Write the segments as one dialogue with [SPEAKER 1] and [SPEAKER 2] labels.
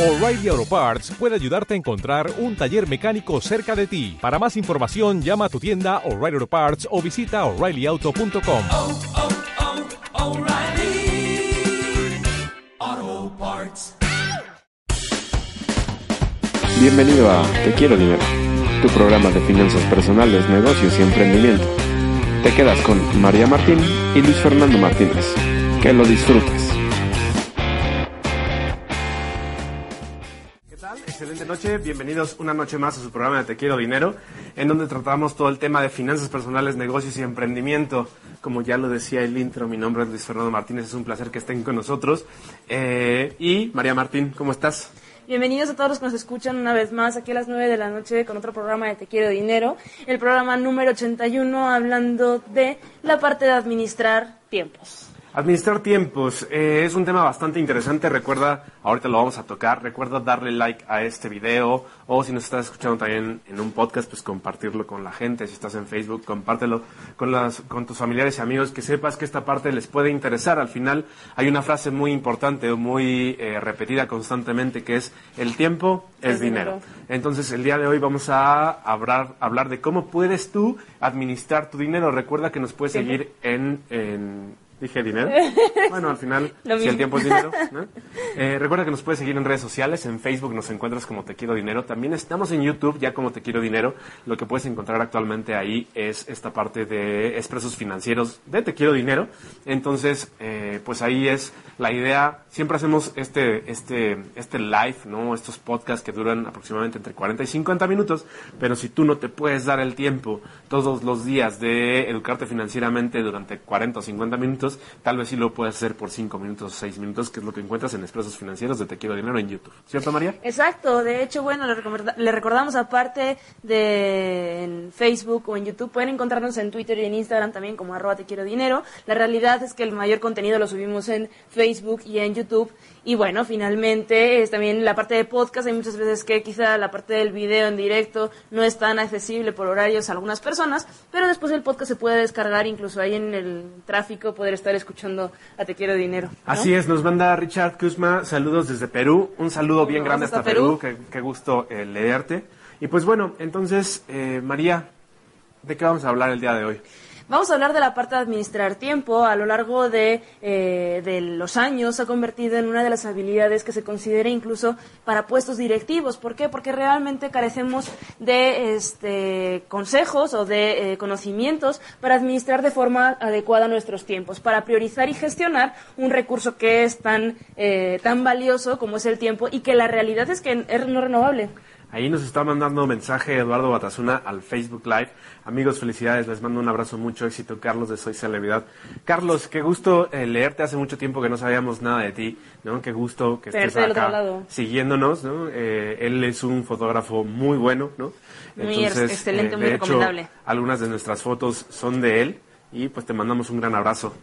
[SPEAKER 1] O'Reilly Auto Parts puede ayudarte a encontrar un taller mecánico cerca de ti. Para más información, llama a tu tienda O'Reilly Auto Parts o visita oreillyauto.com.
[SPEAKER 2] oh, oh, Parts.
[SPEAKER 3] Bienvenido a Te Quiero Dinero, tu programa de finanzas personales, negocios y emprendimiento. Te quedas con María Martín y Luis Fernando Martínez. Que lo disfrutes.
[SPEAKER 4] Noche. Bienvenidos una noche más a su programa de Te Quiero Dinero, en donde tratamos todo el tema de finanzas personales, negocios y emprendimiento. Como ya lo decía el intro, mi nombre es Luis Fernando Martínez. Es un placer que estén con nosotros. Eh, y María Martín, ¿cómo estás?
[SPEAKER 5] Bienvenidos a todos los que nos escuchan una vez más aquí a las 9 de la noche con otro programa de Te Quiero Dinero, el programa número 81 hablando de la parte de administrar tiempos.
[SPEAKER 4] Administrar tiempos eh, es un tema bastante interesante. Recuerda, ahorita lo vamos a tocar. Recuerda darle like a este video o si nos estás escuchando también en un podcast, pues compartirlo con la gente. Si estás en Facebook, compártelo con, las, con tus familiares y amigos. Que sepas que esta parte les puede interesar. Al final hay una frase muy importante, muy eh, repetida constantemente, que es el tiempo es,
[SPEAKER 5] Es
[SPEAKER 4] dinero.
[SPEAKER 5] dinero.
[SPEAKER 4] Entonces, el día de hoy vamos a hablar, hablar de cómo puedes tú administrar tu dinero. Recuerda que nos puedes seguir en, en- ¿Dije dinero? Bueno, al final, si el tiempo es dinero. ¿no? Eh, recuerda que nos puedes seguir en redes sociales. En Facebook nos encuentras como Te Quiero Dinero. También estamos en YouTube ya como Te Quiero Dinero. Lo que puedes encontrar actualmente ahí es esta parte de expresos financieros de Te Quiero Dinero. Entonces, eh, pues ahí es la idea. Siempre hacemos este, este, este live, ¿no? Estos podcasts que duran aproximadamente entre 40 y 50 minutos. Pero si tú no te puedes dar el tiempo todos los días de educarte financieramente durante 40 o 50 minutos, tal vez sí lo puedes hacer por 5 minutos o 6 minutos, que es lo que encuentras en Expresos Financieros de Te Quiero Dinero en YouTube. ¿Cierto, María?
[SPEAKER 5] Exacto, de hecho, bueno, le, le recordamos aparte de en Facebook o en YouTube, pueden encontrarnos en Twitter y en Instagram también como arroba te quiero dinero. La realidad es que el mayor contenido lo subimos en Facebook y en YouTube. Y bueno, finalmente es también la parte de podcast, hay muchas veces que quizá la parte del video en directo no es tan accesible por horarios a algunas personas, pero después el podcast se puede descargar incluso ahí en el tráfico, poder estar escuchando a Te Quiero Dinero. ¿no?
[SPEAKER 4] Así es, nos manda Richard Kuzma, saludos desde Perú, un saludo bien grande hasta
[SPEAKER 5] hasta
[SPEAKER 4] Perú,
[SPEAKER 5] Perú.
[SPEAKER 4] qué, qué gusto eh, leerte. Y pues bueno, entonces, eh, María, ¿de qué vamos a hablar el día de hoy?
[SPEAKER 5] Vamos a hablar de la parte de administrar tiempo. A lo largo de, eh, de los años se ha convertido en una de las habilidades que se considera incluso para puestos directivos. ¿Por qué? Porque realmente carecemos de este, consejos o de eh, conocimientos para administrar de forma adecuada nuestros tiempos, para priorizar y gestionar un recurso que es tan, eh, tan valioso como es el tiempo y que la realidad es que es no renovable.
[SPEAKER 4] Ahí nos está mandando mensaje Eduardo Batazuna al Facebook Live. Amigos, felicidades, les mando un abrazo, mucho éxito. Carlos de Soy Celebridad. Carlos, qué gusto eh, leerte. Hace mucho tiempo que no sabíamos nada de ti, ¿no? Qué gusto que estés
[SPEAKER 5] Verte
[SPEAKER 4] acá siguiéndonos, ¿no? Eh, él es un fotógrafo muy bueno, ¿no?
[SPEAKER 5] Muy excelente,
[SPEAKER 4] eh,
[SPEAKER 5] muy
[SPEAKER 4] de hecho,
[SPEAKER 5] recomendable.
[SPEAKER 4] algunas de nuestras fotos son de él y pues te mandamos un gran abrazo.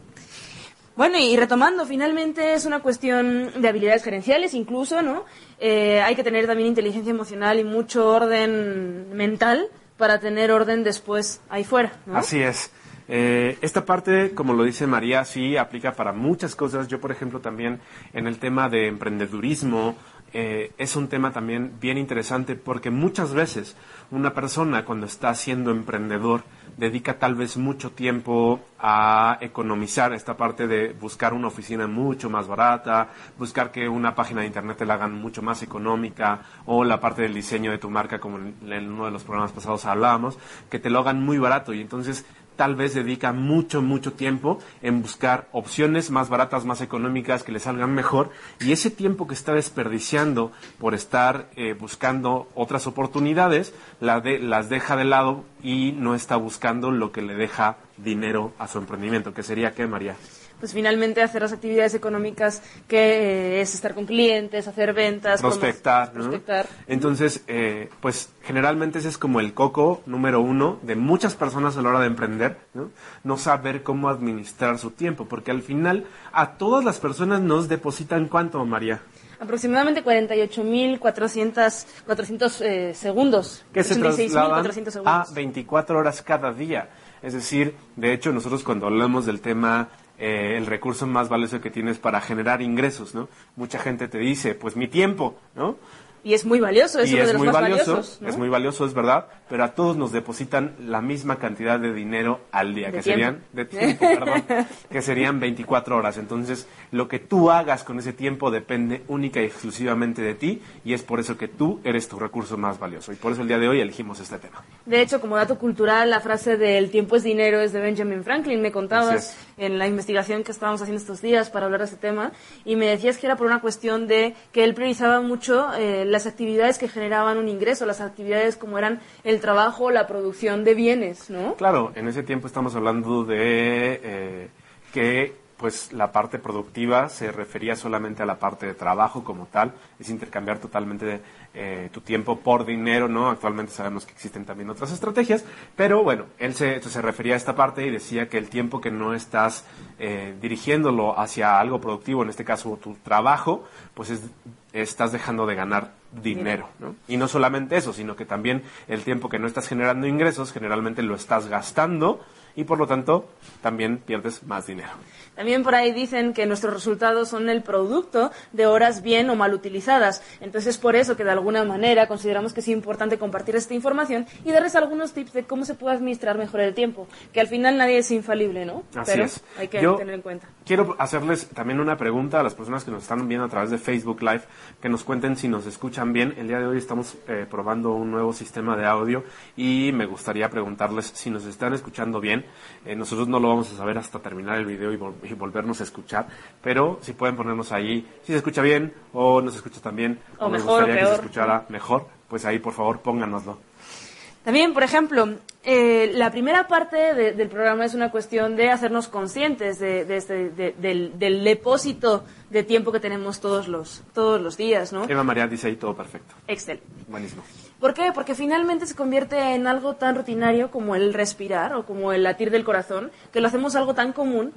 [SPEAKER 5] Bueno, y retomando, finalmente es una cuestión de habilidades gerenciales incluso, ¿no? Eh, hay que tener también inteligencia emocional y mucho orden mental para tener orden después ahí fuera, ¿no?
[SPEAKER 4] Así es. Eh, esta parte, como lo dice María, sí aplica para muchas cosas. Yo, por ejemplo, también en el tema de emprendedurismo, eh, es un tema también bien interesante porque muchas veces una persona cuando está siendo emprendedor dedica tal vez mucho tiempo a economizar esta parte de buscar una oficina mucho más barata, buscar que una página de internet te la hagan mucho más económica o la parte del diseño de tu marca como en, uno de los programas pasados hablábamos, que te lo hagan muy barato. Y entonces tal vez dedica mucho, mucho tiempo en buscar opciones más baratas, más económicas, que le salgan mejor. Y ese tiempo que está desperdiciando por estar eh, buscando otras oportunidades, la de- las deja de lado y no está buscando lo que le deja dinero a su emprendimiento, que sería qué, María.
[SPEAKER 5] Pues finalmente hacer las actividades económicas que eh, es estar con clientes, hacer ventas,
[SPEAKER 4] prospectar,
[SPEAKER 5] cono-
[SPEAKER 4] ¿no?
[SPEAKER 5] prospectar.
[SPEAKER 4] Entonces, eh, pues generalmente ese es como el coco número uno de muchas personas a la hora de emprender, ¿no? No saber cómo administrar su tiempo, porque al final a todas las personas nos depositan cuánto, María.
[SPEAKER 5] Aproximadamente 48.400 400, eh, segundos.
[SPEAKER 4] que se
[SPEAKER 5] 86.400
[SPEAKER 4] trasladan
[SPEAKER 5] segundos.
[SPEAKER 4] a 24 horas cada día. Es decir, de hecho, nosotros cuando hablamos del tema eh, el recurso más valioso que tienes para generar ingresos, ¿no? Mucha gente te dice, pues mi tiempo, ¿no?
[SPEAKER 5] Y es muy valioso, es
[SPEAKER 4] y
[SPEAKER 5] uno
[SPEAKER 4] es
[SPEAKER 5] de los
[SPEAKER 4] muy
[SPEAKER 5] más
[SPEAKER 4] valioso,
[SPEAKER 5] valiosos. ¿no?
[SPEAKER 4] es muy valioso, es verdad, pero a todos nos depositan la misma cantidad de dinero al día,
[SPEAKER 5] De
[SPEAKER 4] que
[SPEAKER 5] tiempo.
[SPEAKER 4] serían de tiempo, perdón, que serían 24 horas. Entonces, lo que tú hagas con ese tiempo depende única y exclusivamente de ti y es por eso que tú eres tu recurso más valioso y por eso el día de hoy elegimos este tema.
[SPEAKER 5] De hecho, como dato cultural, la frase del tiempo es dinero es de Benjamin Franklin. Me contabas en la investigación que estábamos haciendo estos días para hablar de este tema y me decías que era por una cuestión de que él priorizaba mucho eh, las actividades que generaban un ingreso, las actividades como eran el trabajo, la producción de bienes, ¿no?
[SPEAKER 4] Claro, en ese tiempo estamos hablando de eh, que pues la parte productiva se refería solamente a la parte de trabajo como tal, es intercambiar totalmente eh, tu tiempo por dinero, ¿no? Actualmente sabemos que existen también otras estrategias, pero bueno, él se, refería a esta parte y decía que el tiempo que no estás eh, dirigiéndolo hacia algo productivo, en este caso tu trabajo, pues es- estás dejando de ganar dinero, ¿no? Y no solamente eso, sino que también el tiempo que no estás generando ingresos, generalmente lo estás gastando y por lo tanto también pierdes más dinero.
[SPEAKER 5] También por ahí dicen que nuestros resultados son el producto de horas bien o mal utilizadas. Entonces, es por eso que de alguna manera consideramos que es importante compartir esta información y darles algunos tips de cómo se puede administrar mejor el tiempo. Que al final nadie es infalible, ¿no?
[SPEAKER 4] Así
[SPEAKER 5] Pero
[SPEAKER 4] es.
[SPEAKER 5] hay que
[SPEAKER 4] Yo
[SPEAKER 5] tener en cuenta.
[SPEAKER 4] Quiero hacerles también una pregunta a las personas que nos están viendo a través de Facebook Live, que nos cuenten si nos escuchan bien. El día de hoy estamos eh, probando un nuevo sistema de audio y me gustaría preguntarles si nos están escuchando bien. Eh, nosotros no lo vamos a saber hasta terminar el video y, vol- y volvernos a escuchar, pero si pueden ponernos ahí si se escucha bien o no se escucha tan bien
[SPEAKER 5] O
[SPEAKER 4] nos
[SPEAKER 5] o
[SPEAKER 4] gustaría que se escuchara mejor, pues ahí por favor pónganoslo.
[SPEAKER 5] También, por ejemplo, eh, la primera parte de- del programa es una cuestión de hacernos conscientes de, de este- de- del, del depósito de tiempo que tenemos todos los, todos los días, ¿no?
[SPEAKER 4] Eva María dice ahí todo perfecto.
[SPEAKER 5] Excel.
[SPEAKER 4] Buenísimo.
[SPEAKER 5] ¿Por qué? Porque finalmente se convierte en algo tan rutinario como el respirar o como el latir del corazón, que lo hacemos algo tan común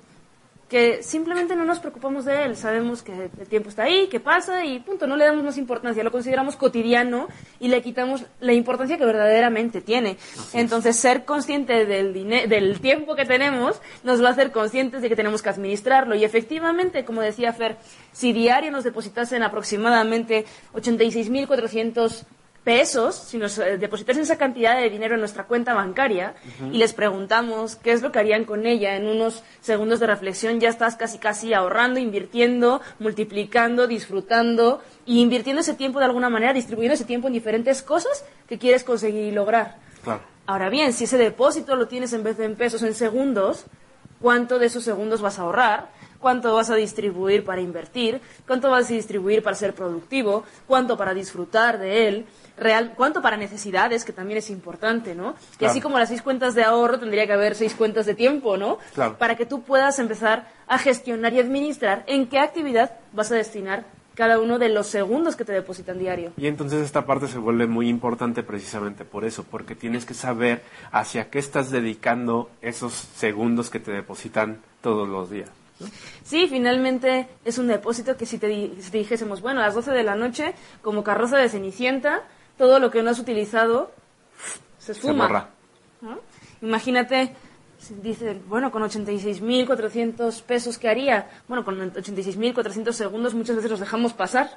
[SPEAKER 5] que simplemente no nos preocupamos de él. Sabemos que el tiempo está ahí, que pasa y punto, no le damos más importancia, lo consideramos cotidiano y le quitamos la importancia que verdaderamente tiene. Entonces, ser consciente del, del tiempo que tenemos nos va a hacer conscientes de que tenemos que administrarlo. Y efectivamente, como decía Fer, si diario nos depositasen aproximadamente 86.400 pesos, si nos eh, depositasen esa cantidad de dinero en nuestra cuenta bancaria y les preguntamos qué es lo que harían con ella en unos segundos de reflexión, ya estás casi casi ahorrando, invirtiendo, multiplicando, disfrutando y invirtiendo ese tiempo de alguna manera, distribuyendo ese tiempo en diferentes cosas que quieres conseguir y lograr.
[SPEAKER 4] Claro.
[SPEAKER 5] Ahora bien, si ese depósito lo tienes en vez de en pesos, en segundos, ¿cuánto de esos segundos vas a ahorrar? ¿Cuánto vas a distribuir para invertir? ¿Cuánto vas a distribuir para ser productivo? ¿Cuánto para disfrutar de él? Real, ¿Cuánto para necesidades? Que también es importante, ¿no? Y así como las seis cuentas de ahorro, tendría que haber seis cuentas de tiempo, ¿no?
[SPEAKER 4] Claro.
[SPEAKER 5] Para que tú puedas empezar a gestionar y administrar en qué actividad vas a destinar cada uno de los segundos que te depositan diario.
[SPEAKER 4] Y entonces esta parte se vuelve muy importante precisamente por eso, porque tienes que saber hacia qué estás dedicando esos segundos que te depositan todos los días.
[SPEAKER 5] Sí, finalmente es un depósito que si te, di- si te dijésemos, bueno, a las 12 de la noche, como carroza de Cenicienta, todo lo que no has utilizado se
[SPEAKER 4] Se
[SPEAKER 5] esfuma.
[SPEAKER 4] borra.
[SPEAKER 5] ¿no? Imagínate, si dicen, bueno, con 86.400 pesos, ¿qué haría? Bueno, con 86.400 segundos muchas veces los dejamos pasar.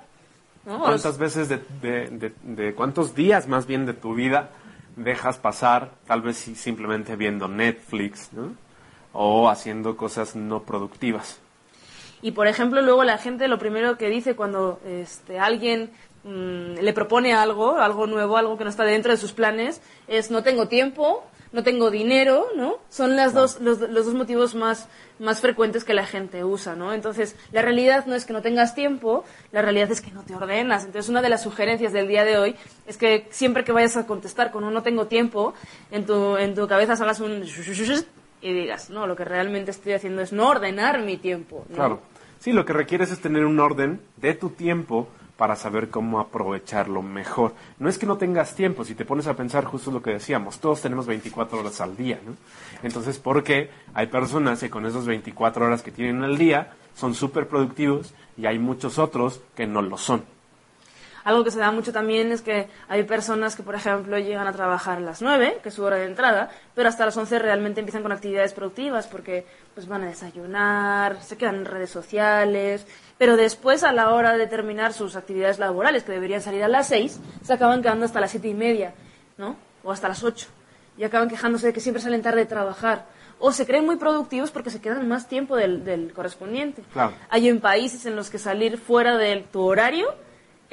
[SPEAKER 5] ¿no?
[SPEAKER 4] ¿Cuántas veces de, de- de- de cuántos días más bien de tu vida dejas pasar, tal vez si- simplemente viendo Netflix, ¿no? O haciendo cosas no productivas.
[SPEAKER 5] Y por ejemplo, luego la gente lo primero que dice cuando este, alguien mm, le propone algo, algo nuevo, algo que no está dentro de sus planes, es no tengo tiempo, no tengo dinero, ¿no? Son las dos, los, los dos motivos más, más frecuentes que la gente usa, ¿no? Entonces, la realidad no es que no tengas tiempo, la realidad es que no te ordenas. Entonces, una de las sugerencias del día de hoy es que siempre que vayas a contestar con un no tengo tiempo, en tu, en tu cabeza salgas un y digas, no, lo que realmente estoy haciendo es no ordenar mi tiempo. ¿no?
[SPEAKER 4] Claro. Sí, lo que requieres es tener un orden de tu tiempo para saber cómo aprovecharlo mejor. No es que no tengas tiempo, si te pones a pensar justo lo que decíamos, todos tenemos 24 horas al día, ¿no? Entonces, ¿por qué hay personas que con esas 24 horas que tienen al día son súper productivos y hay muchos otros que no lo son?
[SPEAKER 5] Algo que se da mucho también es que hay personas que, por ejemplo, llegan a trabajar a las 9, que es su hora de entrada, pero hasta las 11 realmente empiezan con actividades productivas porque pues van a desayunar, se quedan en redes sociales, pero después a la hora de terminar sus actividades laborales, que deberían salir a las 6, se acaban quedando hasta las 7 y media, ¿no? O hasta las 8. Y acaban quejándose de que siempre salen tarde de trabajar o se creen muy productivos porque se quedan más tiempo del, del correspondiente.
[SPEAKER 4] Claro.
[SPEAKER 5] Hay en países en los que salir fuera de tu horario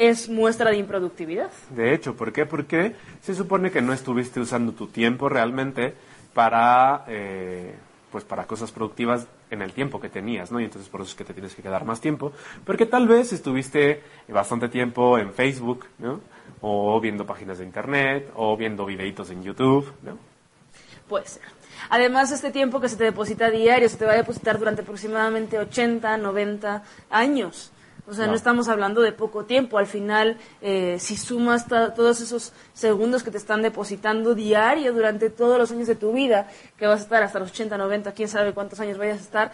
[SPEAKER 5] es muestra de improductividad.
[SPEAKER 4] De hecho, ¿por qué? Porque se supone que no estuviste usando tu tiempo realmente para, eh, pues para cosas productivas en el tiempo que tenías, ¿no? Y entonces por eso es que te tienes que quedar más tiempo, porque tal vez estuviste bastante tiempo en Facebook, ¿no? O viendo páginas de internet, o viendo videitos en YouTube, ¿no?
[SPEAKER 5] Puede ser. Además, este tiempo que se te deposita diario se te va a depositar durante aproximadamente 80, 90 años. O sea, no,
[SPEAKER 4] No.
[SPEAKER 5] estamos hablando de poco tiempo. Al final, eh, si sumas todos esos segundos que te están depositando diario durante todos los años de tu vida, que vas a estar hasta los 80, 90, quién sabe cuántos años vayas a estar,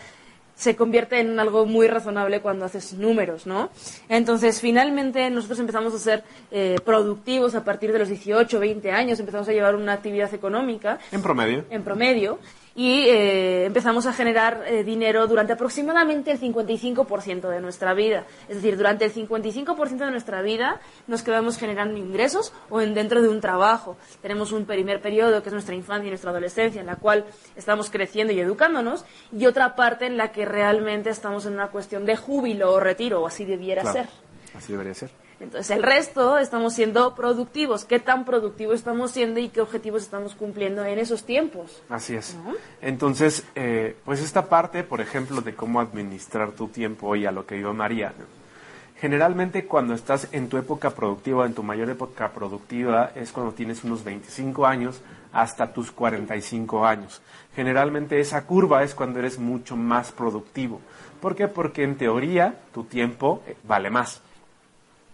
[SPEAKER 5] se convierte en algo muy razonable cuando haces números, ¿no? Entonces, finalmente, nosotros empezamos a ser eh, productivos a partir de los 18, 20 años, empezamos a llevar una actividad económica
[SPEAKER 4] En promedio.
[SPEAKER 5] en promedio y eh, empezamos a generar eh, dinero durante aproximadamente el 55% de nuestra vida. Es decir, durante el 55% de nuestra vida nos quedamos generando ingresos o en dentro de un trabajo. Tenemos un primer periodo que es nuestra infancia y nuestra adolescencia en la cual estamos creciendo y educándonos y otra parte en la que realmente estamos en una cuestión de júbilo o retiro o así debiera
[SPEAKER 4] Claro.
[SPEAKER 5] ser.
[SPEAKER 4] Así debería ser.
[SPEAKER 5] Entonces, el resto estamos siendo productivos. ¿Qué tan productivos estamos siendo y qué objetivos estamos cumpliendo en esos tiempos?
[SPEAKER 4] Así es. Entonces, eh, pues esta parte, por ejemplo, de cómo administrar tu tiempo y a lo que iba María, ¿no? generalmente cuando estás en tu época productiva, en tu mayor época productiva, es cuando tienes unos 25 años hasta tus 45 años. Generalmente esa curva es cuando eres mucho más productivo. ¿Por qué? Porque en teoría tu tiempo eh, vale más.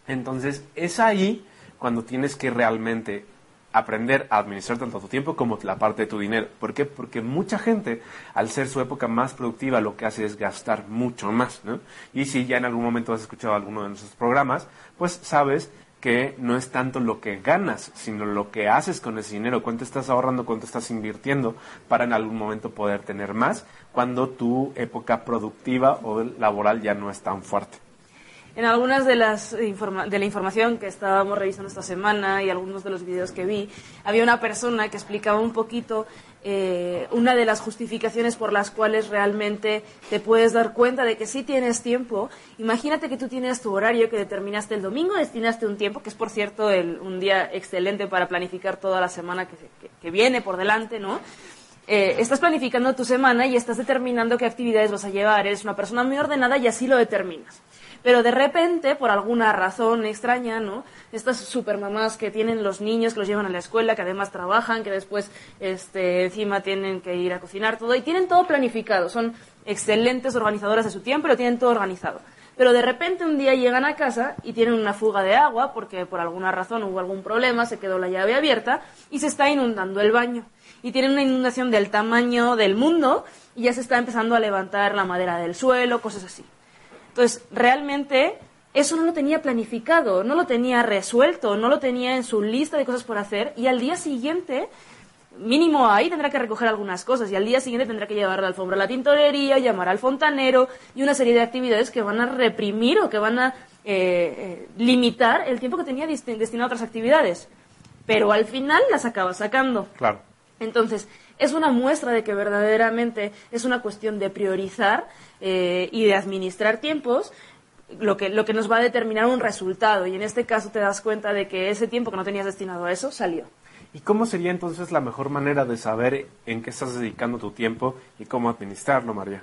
[SPEAKER 4] Entonces, es ahí cuando tienes que realmente aprender a administrar tanto tu tiempo como la parte de tu dinero. ¿Por qué? Porque mucha gente, al ser su época más productiva, lo que hace es gastar mucho más, ¿no? Y si ya en algún momento has escuchado alguno de nuestros programas, pues sabes que no es tanto lo que ganas, sino lo que haces con ese dinero, cuánto estás ahorrando, cuánto estás invirtiendo para en algún momento poder tener más cuando tu época productiva o laboral ya no es tan fuerte.
[SPEAKER 5] En algunas de las informa- de la información que estábamos revisando esta semana y algunos de los videos que vi, había una persona que explicaba un poquito eh, una de las justificaciones por las cuales realmente te puedes dar cuenta de que sí tienes tiempo. Imagínate que tú tienes tu horario que determinaste el domingo, destinaste un tiempo, que es por cierto el- un día excelente para planificar toda la semana que, que- viene por delante, ¿no? Eh, estás planificando tu semana y estás determinando qué actividades vas a llevar. Eres una persona muy ordenada y así lo determinas. Pero de repente, por alguna razón extraña, ¿no? Estas supermamás que tienen los niños, que los llevan a la escuela, que además trabajan, que después este, encima tienen que ir a cocinar todo, y tienen todo planificado. Son excelentes organizadoras de su tiempo lo tienen todo organizado. Pero de repente un día llegan a casa y tienen una fuga de agua porque por alguna razón hubo algún problema, se quedó la llave abierta y se está inundando el baño. Y tienen una inundación del tamaño del mundo y ya se está empezando a levantar la madera del suelo, cosas así. Entonces, realmente eso no lo tenía planificado, no lo tenía resuelto, no lo tenía en su lista de cosas por hacer y al día siguiente, mínimo ahí tendrá que recoger algunas cosas y al día siguiente tendrá que llevar la alfombra a la tintorería, llamar al fontanero y una serie de actividades que van a reprimir o que van a eh, eh, limitar el tiempo que tenía desti- destinado a otras actividades. Pero al final las acaba sacando.
[SPEAKER 4] Claro.
[SPEAKER 5] Entonces, es una muestra de que verdaderamente es una cuestión de priorizar eh, y de administrar tiempos lo que, lo que nos va a determinar un resultado. Y en este caso te das cuenta de que ese tiempo que no tenías destinado a eso salió.
[SPEAKER 4] ¿Y cómo sería entonces la mejor manera de saber en qué estás dedicando tu tiempo y cómo administrarlo, María?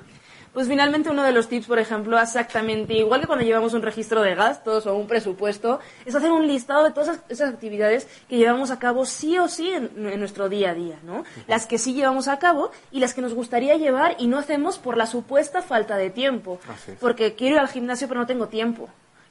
[SPEAKER 5] Pues finalmente uno de los tips, por ejemplo, exactamente igual que cuando llevamos un registro de gastos o un presupuesto, es hacer un listado de todas esas, actividades que llevamos a cabo sí o sí en, en nuestro día a día, ¿no? Las que sí llevamos a cabo y las que nos gustaría llevar y no hacemos por la supuesta falta de tiempo. Porque quiero ir al gimnasio pero no tengo tiempo.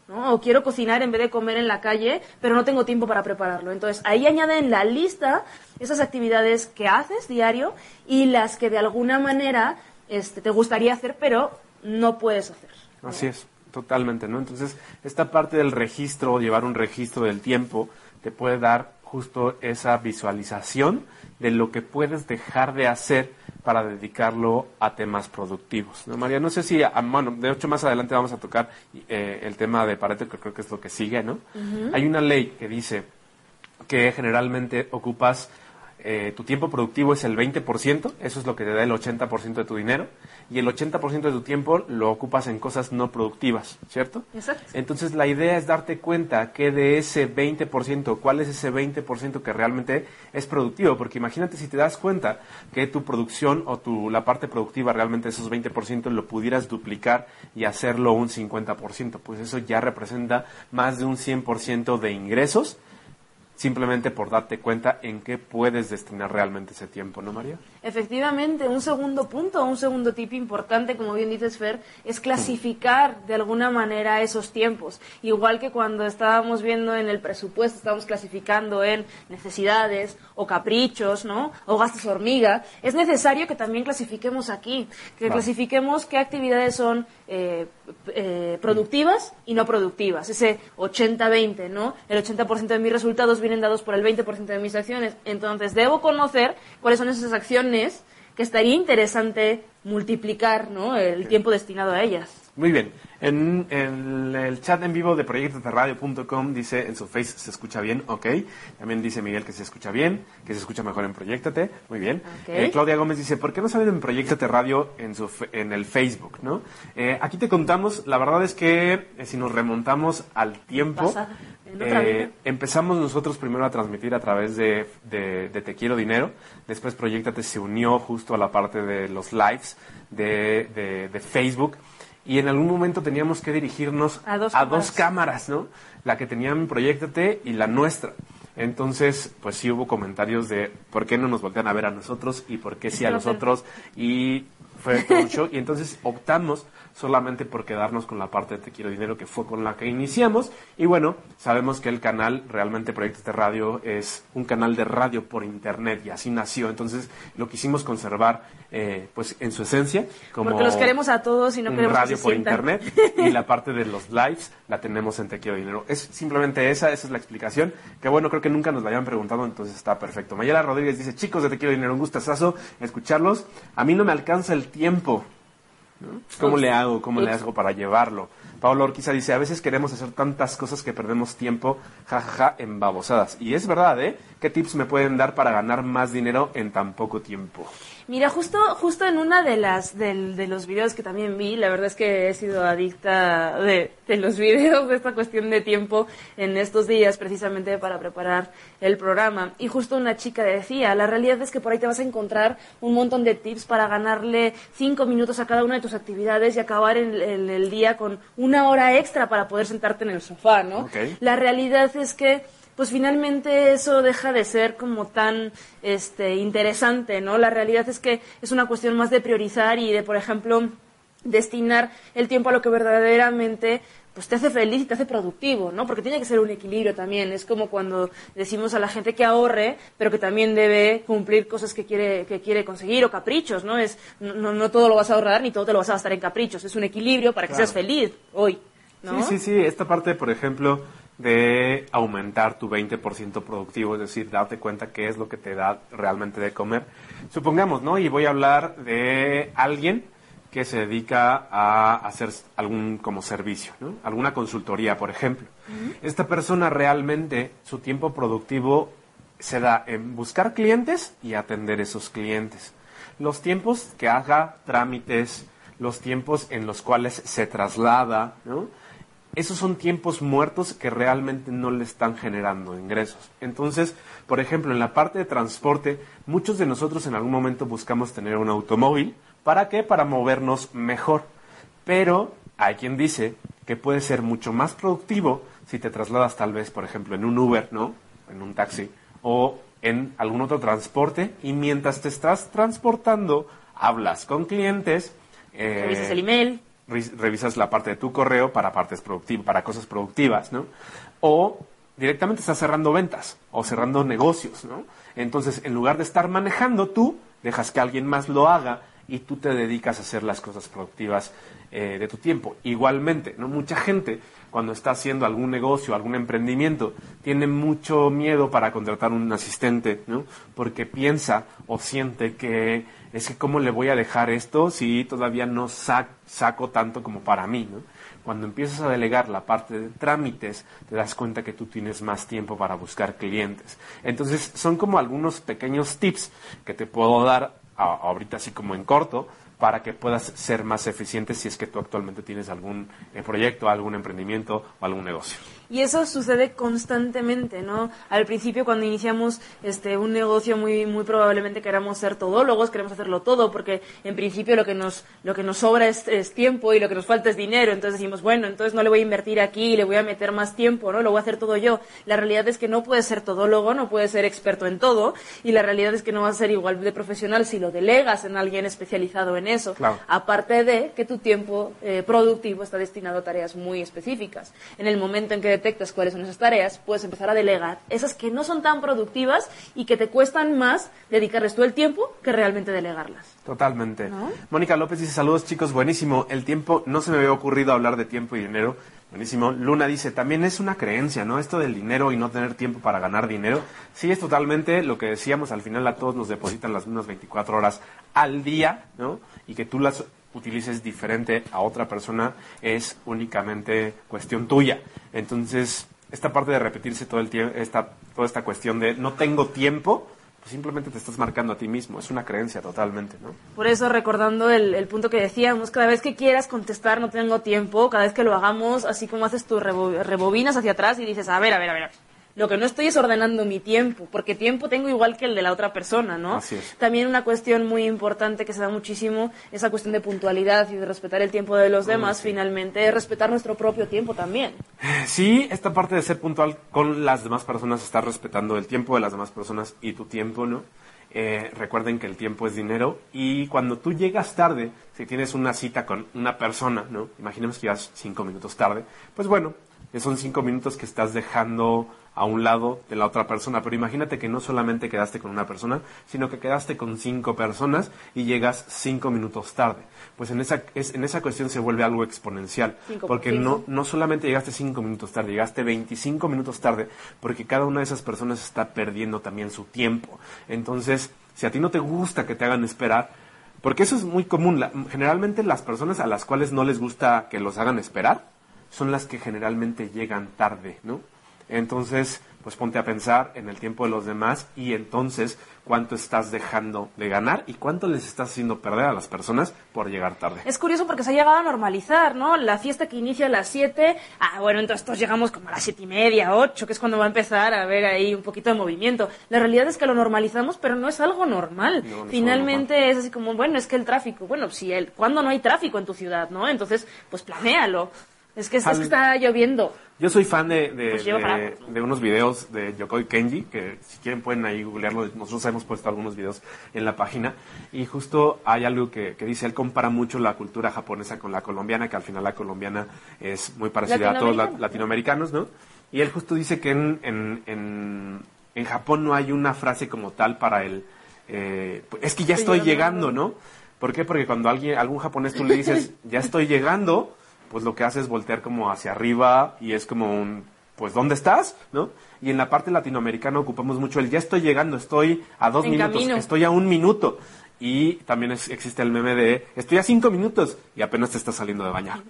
[SPEAKER 5] ¿no? O quiero cocinar en vez de comer en la calle, pero no tengo tiempo para prepararlo. Entonces, ahí añade en la lista esas actividades que haces diario y las que de alguna manera este, te gustaría hacer, pero no puedes hacer. ¿no?
[SPEAKER 4] Así es, Totalmente, ¿no? Entonces, esta parte del registro, llevar un registro del tiempo, te puede dar justo esa visualización de lo que puedes dejar de hacer para dedicarlo a temas productivos. ¿no, María? No sé si, ah, bueno, de hecho más adelante vamos a tocar eh, el tema de Pareto, que creo que es lo que sigue, ¿no? Hay una ley que dice que generalmente ocupas eh, tu tiempo productivo es el 20%, eso es lo que te da el 80% de tu dinero, y el 80% de tu tiempo lo ocupas en cosas no productivas, ¿cierto?
[SPEAKER 5] Exacto.
[SPEAKER 4] Entonces la idea es darte cuenta que de ese 20%, cuál es ese 20% que realmente es productivo, porque imagínate si te das cuenta que tu producción o tu, la parte productiva realmente esos 20% lo pudieras duplicar y hacerlo un 50%, pues eso ya representa más de un 100% de ingresos simplemente por darte cuenta en qué puedes destinar realmente ese tiempo, ¿no, María?
[SPEAKER 5] Efectivamente, un segundo punto, un segundo tip importante, como bien dices, Fer, es clasificar de alguna manera esos tiempos. Igual que cuando estábamos viendo en el presupuesto, estábamos clasificando en necesidades o caprichos, ¿no? O gastos hormiga. Es necesario que también clasifiquemos aquí, que
[SPEAKER 4] Vale.
[SPEAKER 5] clasifiquemos qué actividades son eh, eh, productivas y no productivas. Ese 80-20, ¿no? El 80% de mis resultados vienen dados por el 20% de mis acciones. Entonces, debo conocer cuáles son esas acciones que estaría interesante multiplicar, ¿no? El tiempo destinado a ellas.
[SPEAKER 4] Muy bien. En, en el chat en vivo de proyectateradio.com dice en su face se escucha bien, ok. También dice Miguel que se escucha bien, que se escucha mejor en Proyectate, muy bien. Eh, Claudia Gómez dice, ¿por qué no saben en Proyectate Radio en, su, en el Facebook? ¿no? Eh, aquí te contamos, la verdad es que eh, si nos remontamos al tiempo, eh, empezamos nosotros primero a transmitir a través de, de- de Te Quiero Dinero, después Proyectate se unió justo a la parte de los lives de, de- de Facebook y en algún momento teníamos que dirigirnos
[SPEAKER 5] A dos cámaras.
[SPEAKER 4] cámaras, ¿no? La que tenían Proyectate y la nuestra. Entonces, pues sí hubo comentarios de por qué no nos voltean a ver a nosotros y por qué sí a
[SPEAKER 5] No
[SPEAKER 4] los
[SPEAKER 5] sé.
[SPEAKER 4] otros y fue show. Y entonces optamos solamente por quedarnos con la parte de Te Quiero Dinero que fue con la que iniciamos. Y bueno, sabemos que el canal, realmente Proyectos de Radio, es un canal de radio por internet y así nació. Entonces lo quisimos conservar eh, pues en su esencia. Como
[SPEAKER 5] Porque los queremos a todos y no queremos que
[SPEAKER 4] radio
[SPEAKER 5] se
[SPEAKER 4] por internet y la parte de los lives la tenemos en Te Quiero Dinero. Es simplemente esa, esa es la explicación. Que bueno, creo que nunca nos la habían preguntado, entonces está perfecto. Mayela Rodríguez dice, chicos de Te Quiero Dinero, un gustazazo escucharlos. A mí no me alcanza el tiempo. ¿No? ¿Cómo le hago? ¿Cómo le hago para llevarlo? Pablo Orquiza dice, a veces queremos hacer tantas cosas que perdemos tiempo, jajaja, en babosadas. Y es verdad, ¿eh? ¿Qué tips me pueden dar para ganar más dinero en tan poco tiempo?
[SPEAKER 5] Mira, justo, justo en una de las del- de los videos que también vi, la verdad es que he sido adicta de, de los videos de esta cuestión de tiempo en estos días, precisamente para preparar el programa. Y justo una chica decía, la realidad es que por ahí te vas a encontrar un montón de tips para ganarle cinco minutos a cada una de tus actividades y acabar el, el- el día con una hora extra para poder sentarte en el sofá, ¿no? La realidad es que pues finalmente eso deja de ser como tan este interesante, ¿no? La realidad es que es una cuestión más de priorizar y de, por ejemplo, destinar el tiempo a lo que verdaderamente pues te hace feliz y te hace productivo, ¿no? Porque tiene que ser un equilibrio también. Es como cuando decimos a la gente que ahorre, pero que también debe cumplir cosas que quiere, que quiere conseguir o caprichos, ¿no? Es, no, no todo lo vas a ahorrar ni todo te lo vas a gastar en caprichos. Es un equilibrio para que
[SPEAKER 4] Claro.
[SPEAKER 5] seas feliz hoy, ¿no?
[SPEAKER 4] Sí, sí, sí. Esta parte, por ejemplo, de aumentar tu 20% productivo, es decir, darte cuenta qué es lo que te da realmente de comer. Supongamos, ¿no? Y voy a hablar de alguien que se dedica a hacer algún como servicio, ¿no? Alguna consultoría, por ejemplo. Esta persona realmente, su tiempo productivo se da en buscar clientes y atender esos clientes. Los tiempos que haga trámites, los tiempos en los cuales se traslada, ¿no? Esos son tiempos muertos que realmente no le están generando ingresos. Entonces, por ejemplo, en la parte de transporte, muchos de nosotros en algún momento buscamos tener un automóvil. ¿Para qué? Para movernos mejor. Pero hay quien dice que puede ser mucho más productivo si te trasladas tal vez, por ejemplo, en un Uber, ¿no? En un taxi o en algún otro transporte y mientras te estás transportando hablas con clientes. eh,
[SPEAKER 5] Revisas el email.
[SPEAKER 4] Re- revisas la parte de tu correo para partes productivas, para cosas productivas, ¿no? O directamente estás cerrando ventas o cerrando negocios, ¿no? Entonces, en lugar de estar manejando tú, dejas que alguien más lo haga y tú te dedicas a hacer las cosas productivas eh, de tu tiempo. Igualmente, ¿no? Mucha gente cuando está haciendo algún negocio, algún emprendimiento, tiene mucho miedo para contratar un asistente, ¿no? Porque piensa o siente que es que cómo le voy a dejar esto si todavía no sac- saco tanto como para mí, ¿no? Cuando empiezas a delegar la parte de trámites, te das cuenta que tú tienes más tiempo para buscar clientes. Entonces, son como algunos pequeños tips que te puedo dar ahorita así como en corto para que puedas ser más eficiente si es que tú actualmente tienes algún eh, proyecto, algún emprendimiento o algún negocio.
[SPEAKER 5] Y eso sucede constantemente, ¿no? Al principio cuando iniciamos este un negocio muy muy probablemente queramos ser todólogos, queremos hacerlo todo porque en principio lo que nos lo que nos sobra es, es tiempo y lo que nos falta es dinero, entonces decimos, bueno, entonces no le voy a invertir aquí, le voy a meter más tiempo, ¿no? Lo voy a hacer todo yo. La realidad es que no puedes ser todólogo, no puedes ser experto en todo y la realidad es que no vas a ser igual de profesional si lo delegas en alguien especializado en eso.
[SPEAKER 4] Claro.
[SPEAKER 5] Aparte de que tu tiempo eh, productivo está destinado a tareas muy específicas. En el momento en que detectas cuáles son esas tareas, puedes empezar a delegar esas que no son tan productivas y que te cuestan más dedicarles tú el tiempo que realmente delegarlas.
[SPEAKER 4] Totalmente.
[SPEAKER 5] ¿No?
[SPEAKER 4] Mónica López dice, saludos chicos, buenísimo. El tiempo, no se me había ocurrido hablar de tiempo y dinero. Buenísimo. Luna dice, también es una creencia, ¿no? Esto del dinero y no tener tiempo para ganar dinero. Sí, es totalmente lo que decíamos, al final a todos nos depositan las mismas 24 horas al día, ¿no? Y que tú las utilices diferente a otra persona es únicamente cuestión tuya. Entonces, esta parte de repetirse todo el tiempo, esta, toda esta cuestión de no tengo tiempo, pues simplemente te estás marcando a ti mismo. Es una creencia totalmente, ¿no?
[SPEAKER 5] Por eso, recordando el, el punto que decíamos, cada vez que quieras contestar no tengo tiempo, cada vez que lo hagamos, así como haces rebo- rebobinas hacia atrás y dices, a ver, a ver, a ver. Lo que no estoy es ordenando mi tiempo, porque tiempo tengo igual que el de la otra persona, ¿no?
[SPEAKER 4] Así es.
[SPEAKER 5] También una cuestión muy importante que se da muchísimo, esa cuestión de puntualidad y de respetar el tiempo de los demás, finalmente, es respetar nuestro propio tiempo también.
[SPEAKER 4] Sí, esta parte de ser puntual con las demás personas, estar respetando el tiempo de las demás personas y tu tiempo, ¿no? Eh, recuerden que el tiempo es dinero y cuando tú llegas tarde, si tienes una cita con una persona, ¿no? Imaginemos que llegas cinco minutos tarde, pues bueno, son cinco minutos que estás dejando a un lado de la otra persona, pero imagínate que no solamente quedaste con una persona, sino que quedaste con cinco personas y llegas cinco minutos tarde. Pues en esa, es, en esa cuestión se vuelve algo exponencial,
[SPEAKER 5] Cinco
[SPEAKER 4] porque no, no solamente llegaste cinco minutos tarde, llegaste 25 minutos tarde, porque cada una de esas personas está perdiendo también su tiempo. Entonces, si a ti no te gusta que te hagan esperar, porque eso es muy común, la- generalmente las personas a las cuales no les gusta que los hagan esperar, son las que generalmente llegan tarde, ¿no? Entonces, pues ponte a pensar en el tiempo de los demás y entonces cuánto estás dejando de ganar y cuánto les estás haciendo perder a las personas por llegar tarde.
[SPEAKER 5] Es curioso porque se ha llegado a normalizar, ¿no? La fiesta que inicia a las 7, ah, bueno, entonces todos llegamos como a las siete y media, 8, que es cuando va a empezar a haber ahí un poquito de movimiento. La realidad es que lo normalizamos, pero no es algo normal.
[SPEAKER 4] No, no es
[SPEAKER 5] Finalmente es así como, bueno, es que el tráfico, bueno, si el, ¿cuándo no hay tráfico en tu ciudad, no? Entonces, pues planéalo. Es que, es, es que está lloviendo.
[SPEAKER 4] Yo soy fan de, de,
[SPEAKER 5] Pues
[SPEAKER 4] de- de unos videos de Yokoi Kenji, que si quieren pueden ahí googlearlo. Nosotros hemos puesto algunos videos en la página. Y justo hay algo que, que dice, él compara mucho la cultura japonesa con la colombiana, que al final la colombiana es muy parecida a todos los latinoamericanos, ¿no? Y él justo dice que en, en, en, en Japón no hay una frase como tal para el... eh, es que ya estoy llegando. ¿no? ¿Por qué? Porque cuando alguien, algún japonés tú le dices, ya estoy llegando, pues lo que hace es voltear como hacia arriba y es como un, pues ¿dónde estás? ¿No? Y en la parte latinoamericana ocupamos mucho el ya estoy llegando, estoy a dos
[SPEAKER 5] En
[SPEAKER 4] minutos,
[SPEAKER 5] camino.
[SPEAKER 4] estoy a un minuto. Y también es- existe el meme de estoy a cinco minutos y apenas te estás saliendo de bañar.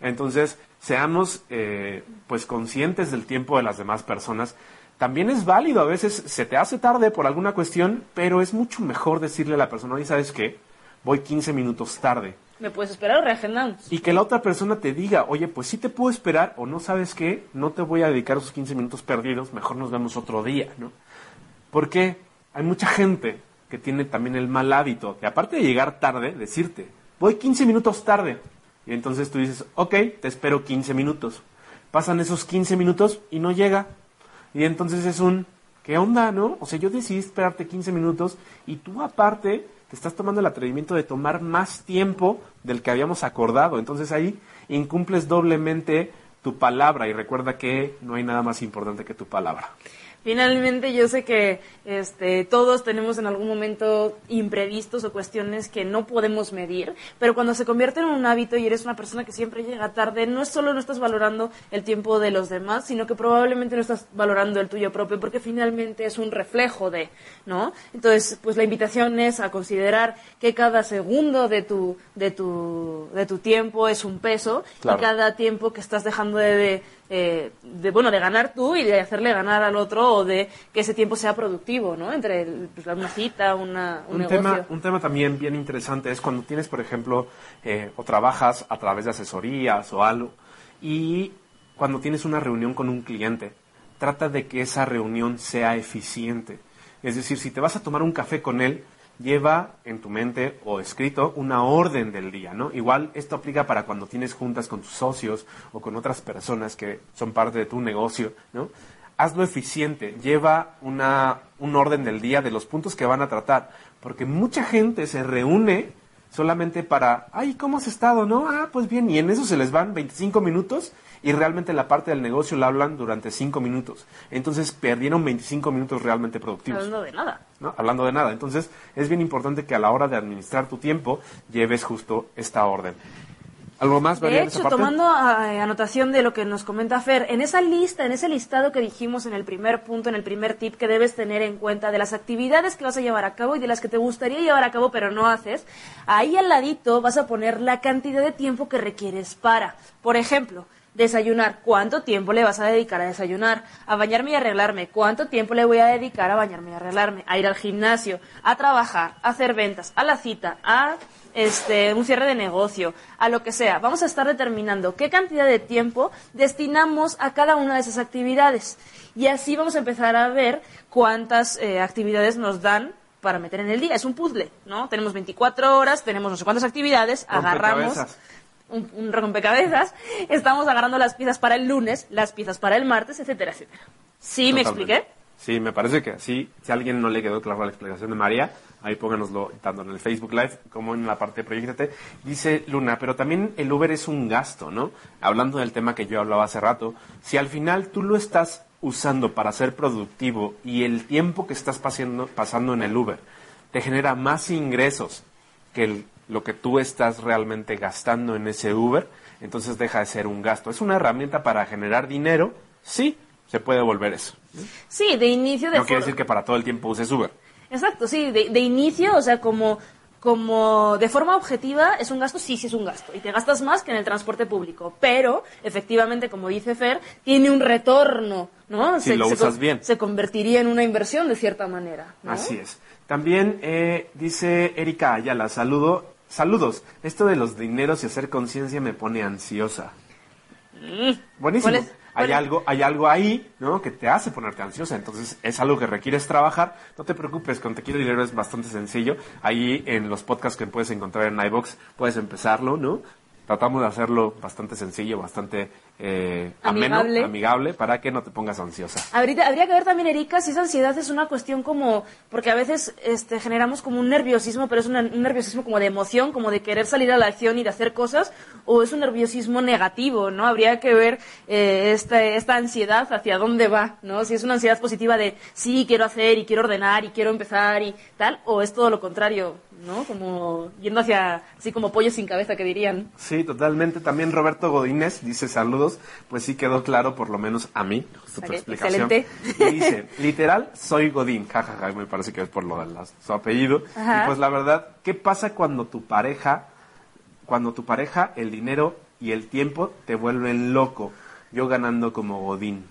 [SPEAKER 4] Entonces, seamos eh, pues conscientes del tiempo de las demás personas. También es válido, a veces se te hace tarde por alguna cuestión, pero es mucho mejor decirle a la persona, oye, ¿sabes qué? Voy 15 minutos tarde.
[SPEAKER 5] ¿Me puedes esperar o reagendamos?
[SPEAKER 4] Y que la otra persona te diga, oye, pues sí te puedo esperar o no sabes qué, no te voy a dedicar esos 15 minutos perdidos, mejor nos vemos otro día, ¿no? Porque hay mucha gente que tiene también el mal hábito de, aparte de llegar tarde, decirte, voy 15 minutos tarde. Y entonces tú dices, ok, te espero 15 minutos. Pasan esos 15 minutos y no llega. Y entonces es un, ¿qué onda, no? O sea, yo decidí esperarte 15 minutos y tú aparte estás tomando el atrevimiento de tomar más tiempo del que habíamos acordado. Entonces ahí incumples doblemente tu palabra y recuerda que no hay nada más importante que tu palabra.
[SPEAKER 5] Finalmente yo sé que este, todos tenemos en algún momento imprevistos o cuestiones que no podemos medir, pero cuando se convierte en un hábito y eres una persona que siempre llega tarde, no es solo no estás valorando el tiempo de los demás, sino que probablemente no estás valorando el tuyo propio, porque finalmente es un reflejo de, ¿no? Entonces, pues la invitación es a considerar que cada segundo de tu, de tu, de tu tiempo es un peso
[SPEAKER 4] Claro.
[SPEAKER 5] y cada tiempo que estás dejando de, de, eh, de, bueno de ganar tú y de hacerle ganar al otro o de que ese tiempo sea productivo no entre el- pues, una cita una, un,
[SPEAKER 4] Un
[SPEAKER 5] negocio
[SPEAKER 4] tema, un tema también bien interesante es cuando tienes, por ejemplo, eh, o trabajas a través de asesorías o algo, y cuando tienes una reunión con un cliente, trata de que esa reunión sea eficiente. Es decir, si te vas a tomar un café con él, lleva en tu mente o escrito una orden del día, ¿no? Igual esto aplica para cuando tienes juntas con tus socios o con otras personas que son parte de tu negocio, ¿no? Hazlo eficiente, lleva una, un orden del día de los puntos que van a tratar, porque mucha gente se reúne solamente para, ay, ¿cómo has estado? ¿No? Ah, pues bien, y en eso se les van 25 minutos y realmente la parte del negocio la hablan durante 5 minutos. Entonces perdieron 25 minutos realmente productivos.
[SPEAKER 5] hablando de nada
[SPEAKER 4] ¿no? Hablando de nada. Entonces, es bien importante que a la hora de administrar tu tiempo lleves justo esta orden. ¿Algo más,
[SPEAKER 5] De hecho,
[SPEAKER 4] parte?
[SPEAKER 5] tomando eh, anotación de lo que nos comenta Fer, en esa lista, en ese listado que dijimos en el primer punto, en el primer tip que debes tener en cuenta de las actividades que vas a llevar a cabo y de las que te gustaría llevar a cabo pero no haces, ahí al ladito vas a poner la cantidad de tiempo que requieres para. Por ejemplo, desayunar, ¿cuánto tiempo le vas a dedicar a desayunar? A bañarme y arreglarme, ¿cuánto tiempo le voy a dedicar a bañarme y arreglarme? A ir al gimnasio, a trabajar, a hacer ventas, a la cita, a este, un cierre de negocio, a lo que sea. Vamos a estar determinando qué cantidad de tiempo destinamos a cada una de esas actividades. Y así vamos a empezar a ver cuántas eh, actividades nos dan para meter en el día. Es un puzzle, ¿no? Tenemos 24 horas, tenemos no sé cuántas actividades, agarramos. Un, un rompecabezas, estamos agarrando las piezas para el lunes, las piezas para el martes, etcétera, etcétera. ¿Sí me expliqué?
[SPEAKER 4] Sí, me parece que sí. Si a alguien no le quedó clara la explicación de María, ahí pónganoslo tanto en el Facebook Live como en la parte de Proyectate. Dice Luna, pero también el Uber es un gasto, ¿no? Hablando del tema que yo hablaba hace rato, si al final tú lo estás usando para ser productivo y el tiempo que estás pasando, pasando en el Uber te genera más ingresos que el- lo que tú estás realmente gastando en ese Uber, entonces deja de ser un gasto. Es una herramienta para generar dinero, sí, se puede volver eso.
[SPEAKER 5] Sí, de inicio de
[SPEAKER 4] No quiere decir que para todo el tiempo uses Uber.
[SPEAKER 5] Exacto, sí, de, de inicio, o sea, como, como de forma objetiva es un gasto, sí, sí es un gasto. Y te gastas más que en el transporte público. Pero, efectivamente, como dice Fer, tiene un retorno, ¿no?
[SPEAKER 4] Si lo usas bien.
[SPEAKER 5] Se convertiría en una inversión de cierta manera. ¿no?
[SPEAKER 4] Así es. También eh, dice Erika Ayala, saludo, saludos. Esto de los dineros y hacer conciencia me pone ansiosa. Buenísimo.
[SPEAKER 5] ¿Cuál es-
[SPEAKER 4] Hay
[SPEAKER 5] es?
[SPEAKER 4] algo, hay algo ahí, ¿no? Que te hace ponerte ansiosa. Entonces es algo que requieres trabajar. No te preocupes, con Te quiero dinero es bastante sencillo. Ahí en los podcasts que puedes encontrar en iBox puedes empezarlo, ¿no? Tratamos de hacerlo bastante sencillo, bastante eh, ameno,
[SPEAKER 5] Amigable.
[SPEAKER 4] amigable, para que no te pongas ansiosa.
[SPEAKER 5] Habría, habría que ver también, Erika, si esa ansiedad es una cuestión como, porque a veces este, generamos como un nerviosismo, pero es una- un nerviosismo como de emoción, como de querer salir a la acción y de hacer cosas, o es un nerviosismo negativo, ¿no? Habría que ver eh, esta, esta ansiedad hacia dónde va, ¿no? Si es una ansiedad positiva de sí, quiero hacer y quiero ordenar y quiero empezar y tal, o es todo lo contrario, ¿no? Como yendo hacia, así como pollo sin cabeza, que dirían.
[SPEAKER 4] Sí, totalmente. También Roberto Godínez dice saludos. Pues sí quedó claro, por lo menos a mí,
[SPEAKER 5] Vale,
[SPEAKER 4] explicación.
[SPEAKER 5] excelente.
[SPEAKER 4] Y dice, literal, soy Godín. Jajaja, me parece que es por lo de su apellido.
[SPEAKER 5] Ajá.
[SPEAKER 4] Y pues la verdad, ¿qué pasa cuando tu pareja, cuando tu pareja, el dinero y el tiempo te vuelven loco? Yo ganando como Godín.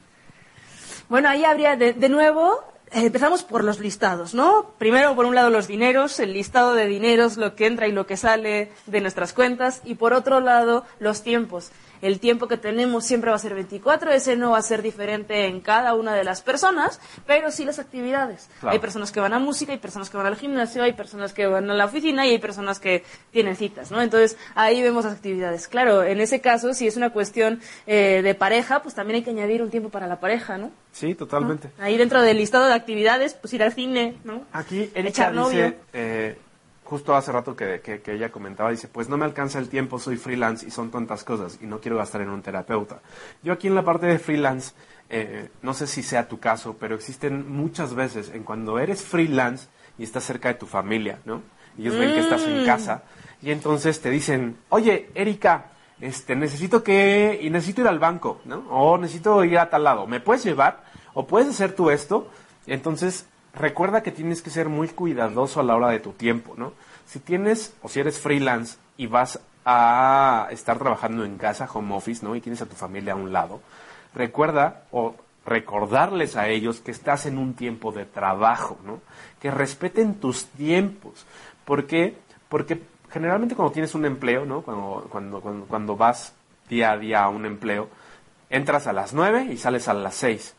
[SPEAKER 5] Bueno, ahí habría de, de nuevo, empezamos por los listados, ¿no? Primero, por un lado, los dineros, el listado de dineros, lo que entra y lo que sale de nuestras cuentas, y por otro lado, los tiempos. El tiempo que tenemos siempre va a ser 24, ese no va a ser diferente en cada una de las personas, pero sí las actividades.
[SPEAKER 4] Claro.
[SPEAKER 5] Hay personas que van a música, hay personas que van al gimnasio, hay personas que van a la oficina y hay personas que tienen citas, ¿no? Entonces, ahí vemos las actividades. Claro, en ese caso, si es una cuestión eh, de pareja, pues también hay que añadir un tiempo para la pareja, ¿no?
[SPEAKER 4] Sí, totalmente.
[SPEAKER 5] Ahí dentro del listado de actividades, pues ir al cine, ¿no?
[SPEAKER 4] Aquí Erika
[SPEAKER 5] Echar novio.
[SPEAKER 4] dice, eh, justo hace rato que, que- que ella comentaba, dice, pues no me alcanza el tiempo, soy freelance y son tantas cosas y no quiero gastar en un terapeuta. Yo aquí en la parte de freelance eh, no sé si sea tu caso, pero existen muchas veces en cuando eres freelance y estás cerca de tu familia, ¿no? Ellos ven que estás en casa y entonces te dicen, oye, Erika, este, necesito que, y necesito ir al banco, ¿no? O necesito ir a tal lado, ¿me puedes llevar? ¿O puedes hacer tú esto? Entonces, recuerda que tienes que ser muy cuidadoso a la hora de tu tiempo, ¿no? Si tienes, o si eres freelance y vas a estar trabajando en casa, home office, ¿no? Y tienes a tu familia a un lado, recuerda o recordarles a ellos que estás en un tiempo de trabajo, ¿no? Que respeten tus tiempos. ¿Por qué? Porque generalmente cuando tienes un empleo, ¿no? Cuando, cuando, cuando, cuando vas día a día a un empleo, entras a las 9 y sales a las 6.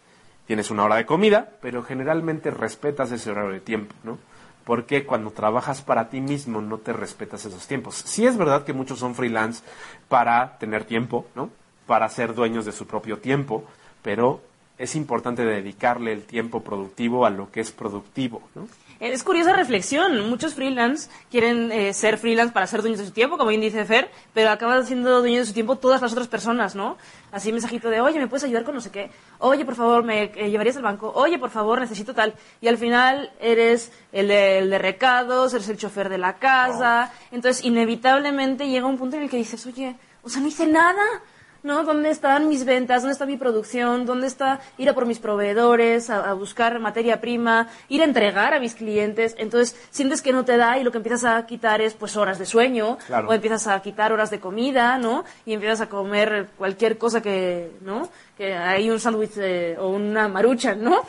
[SPEAKER 4] Tienes una hora de comida, pero generalmente respetas ese horario de tiempo, ¿no? Porque cuando trabajas para ti mismo no te respetas esos tiempos. Sí es verdad que muchos son freelance para tener tiempo, ¿no? Para ser dueños de su propio tiempo, pero es importante dedicarle el tiempo productivo a lo que es productivo, ¿no?
[SPEAKER 5] Es curiosa reflexión. Muchos freelance quieren eh, ser freelance para ser dueños de su tiempo, como bien dice Fer, pero acaban siendo dueños de su tiempo todas las otras personas, ¿no? Así mensajito de, oye, ¿me puedes ayudar con no sé qué? Oye, por favor, ¿me eh, llevarías al banco? Oye, por favor, necesito tal. Y al final eres el de, el de recados, eres el chofer de la casa. Entonces, inevitablemente llega un punto en el que dices, oye, o sea, no hice nada. ¿No? ¿Dónde están mis ventas? ¿Dónde está mi producción? ¿Dónde está ir a por mis proveedores, a, a buscar materia prima, ir a entregar a mis clientes? Entonces, sientes que no te da y lo que empiezas a quitar es pues horas de sueño
[SPEAKER 4] Claro.
[SPEAKER 5] o empiezas a quitar horas de comida, ¿no? Y empiezas a comer cualquier cosa que, ¿no? Que hay un sándwich eh, o una marucha, ¿no?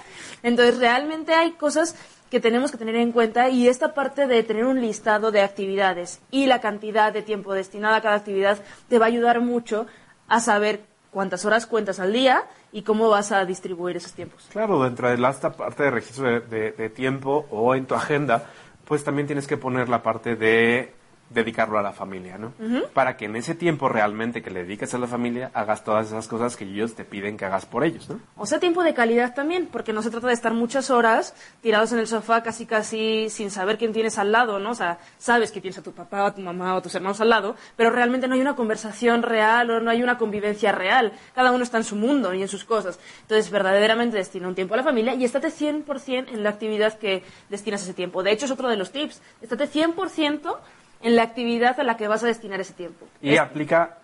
[SPEAKER 5] Entonces, realmente hay cosas que tenemos que tener en cuenta y esta parte de tener un listado de actividades y la cantidad de tiempo destinada a cada actividad te va a ayudar mucho a saber cuántas horas cuentas al día y cómo vas a distribuir esos tiempos.
[SPEAKER 4] Claro, dentro de la, esta parte de registro de, de- de tiempo o en tu agenda, pues también tienes que poner la parte de dedicarlo a la familia, ¿no? Para que en ese tiempo realmente que le dediques a la familia hagas todas esas cosas que ellos te piden que hagas por ellos, ¿no?
[SPEAKER 5] O sea, tiempo de calidad también, porque no se trata de estar muchas horas tirados en el sofá casi casi sin saber quién tienes al lado, ¿no? O sea, sabes que tienes a tu papá o a tu mamá o a tus hermanos al lado, pero realmente no hay una conversación real o no hay una convivencia real. Cada uno está en su mundo y en sus cosas. Entonces, verdaderamente destina un tiempo a la familia y estate 100% en la actividad que destinas ese tiempo. De hecho, es otro de los tips. Estate 100% en la actividad a la que vas a destinar ese tiempo.
[SPEAKER 4] Y
[SPEAKER 5] Es-
[SPEAKER 4] aplica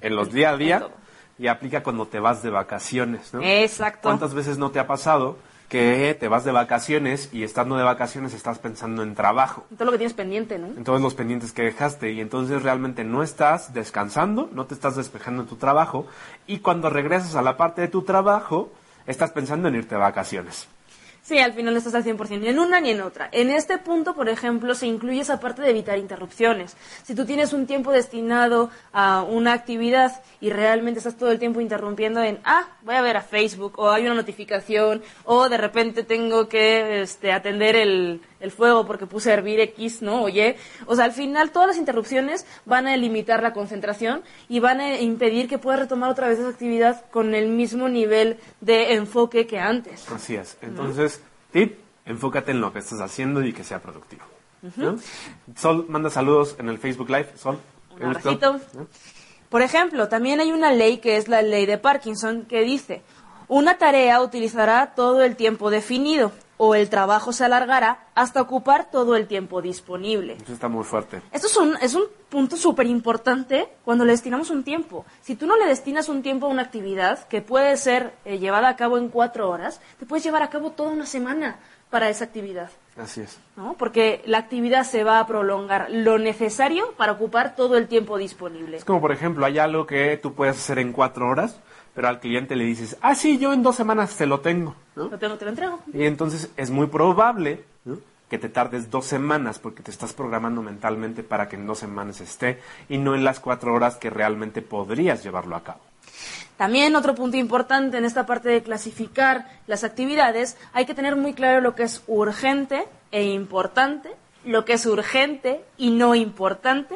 [SPEAKER 4] en los día a
[SPEAKER 5] En
[SPEAKER 4] día y aplica cuando te vas de vacaciones, ¿no?
[SPEAKER 5] Exacto.
[SPEAKER 4] ¿Cuántas veces no te ha pasado que te vas de vacaciones y estando de vacaciones estás pensando en trabajo?
[SPEAKER 5] Todo lo que tienes pendiente, ¿no?
[SPEAKER 4] en todos los pendientes que dejaste y entonces realmente no estás descansando, no te estás despejando en tu trabajo y cuando regresas a la parte de tu trabajo estás pensando en irte de vacaciones.
[SPEAKER 5] Sí, al final no estás al 100% ni en una ni en otra. En este punto, por ejemplo, se incluye esa parte de evitar interrupciones. Si tú tienes un tiempo destinado a una actividad y realmente estás todo el tiempo interrumpiendo en, ah, voy a ver a Facebook, o hay una notificación, o de repente tengo que este, atender el, el fuego porque puse a hervir X, ¿no? Oye, o sea, al final todas las interrupciones van a limitar la concentración y van a impedir que puedas retomar otra vez esa actividad con el mismo nivel de enfoque que antes.
[SPEAKER 4] Así es. Entonces, tip, enfócate en lo que estás haciendo y que sea productivo. ¿no? Sol manda saludos en el Facebook Live. Sol.
[SPEAKER 5] Un abracito.
[SPEAKER 4] ¿no?
[SPEAKER 5] Por ejemplo, también hay una ley que es la ley de Parkinson que dice, una tarea utilizará todo el tiempo definido o el trabajo se alargará hasta ocupar todo el tiempo disponible.
[SPEAKER 4] Eso está muy fuerte.
[SPEAKER 5] Esto es un, es un punto súper importante cuando le destinamos un tiempo. Si tú no le destinas un tiempo a una actividad que puede ser eh, llevada a cabo en cuatro horas, te puedes llevar a cabo toda una semana para esa actividad.
[SPEAKER 4] Así es.
[SPEAKER 5] ¿no? Porque la actividad se va a prolongar lo necesario para ocupar todo el tiempo disponible.
[SPEAKER 4] Es como, por ejemplo, hay algo que tú puedes hacer en cuatro horas, pero al cliente le dices, ah, sí, yo en dos semanas te lo tengo. ¿no?
[SPEAKER 5] Lo tengo, te lo entrego.
[SPEAKER 4] Y entonces es muy probable ¿no? que te tardes dos semanas porque te estás programando mentalmente para que en dos semanas esté y no en las cuatro horas que realmente podrías llevarlo a cabo.
[SPEAKER 5] También otro punto importante en esta parte de clasificar las actividades, hay que tener muy claro lo que es urgente e importante, lo que es urgente y no importante,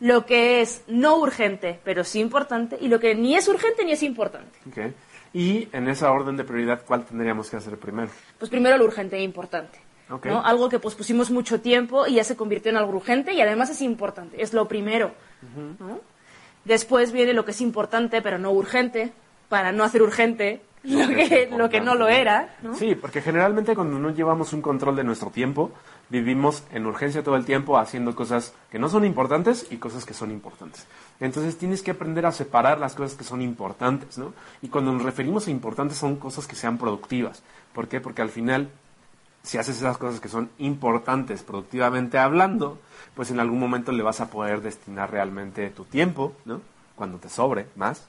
[SPEAKER 5] lo que es no urgente pero sí importante y lo que ni es urgente ni es importante.
[SPEAKER 4] ¿ok? Y en esa orden de prioridad, ¿cuál tendríamos que hacer primero?
[SPEAKER 5] Pues primero lo urgente e importante.
[SPEAKER 4] Ok.
[SPEAKER 5] ¿no? Algo que pospusimos mucho tiempo y ya se convirtió en algo urgente y además es importante, es lo primero. ¿no? Después viene lo que es importante pero no urgente, para no hacer urgente, lo
[SPEAKER 4] que
[SPEAKER 5] lo que no lo era, ¿no?
[SPEAKER 4] Sí, porque generalmente cuando no llevamos un control de nuestro tiempo, vivimos en urgencia todo el tiempo haciendo cosas que no son importantes y cosas que son importantes. Entonces tienes que aprender a separar las cosas que son importantes, ¿no? Y cuando nos referimos a importantes son cosas que sean productivas. ¿Por qué? Porque al final, si haces esas cosas que son importantes productivamente hablando, pues en algún momento le vas a poder destinar realmente tu tiempo, ¿no? Cuando te sobre más,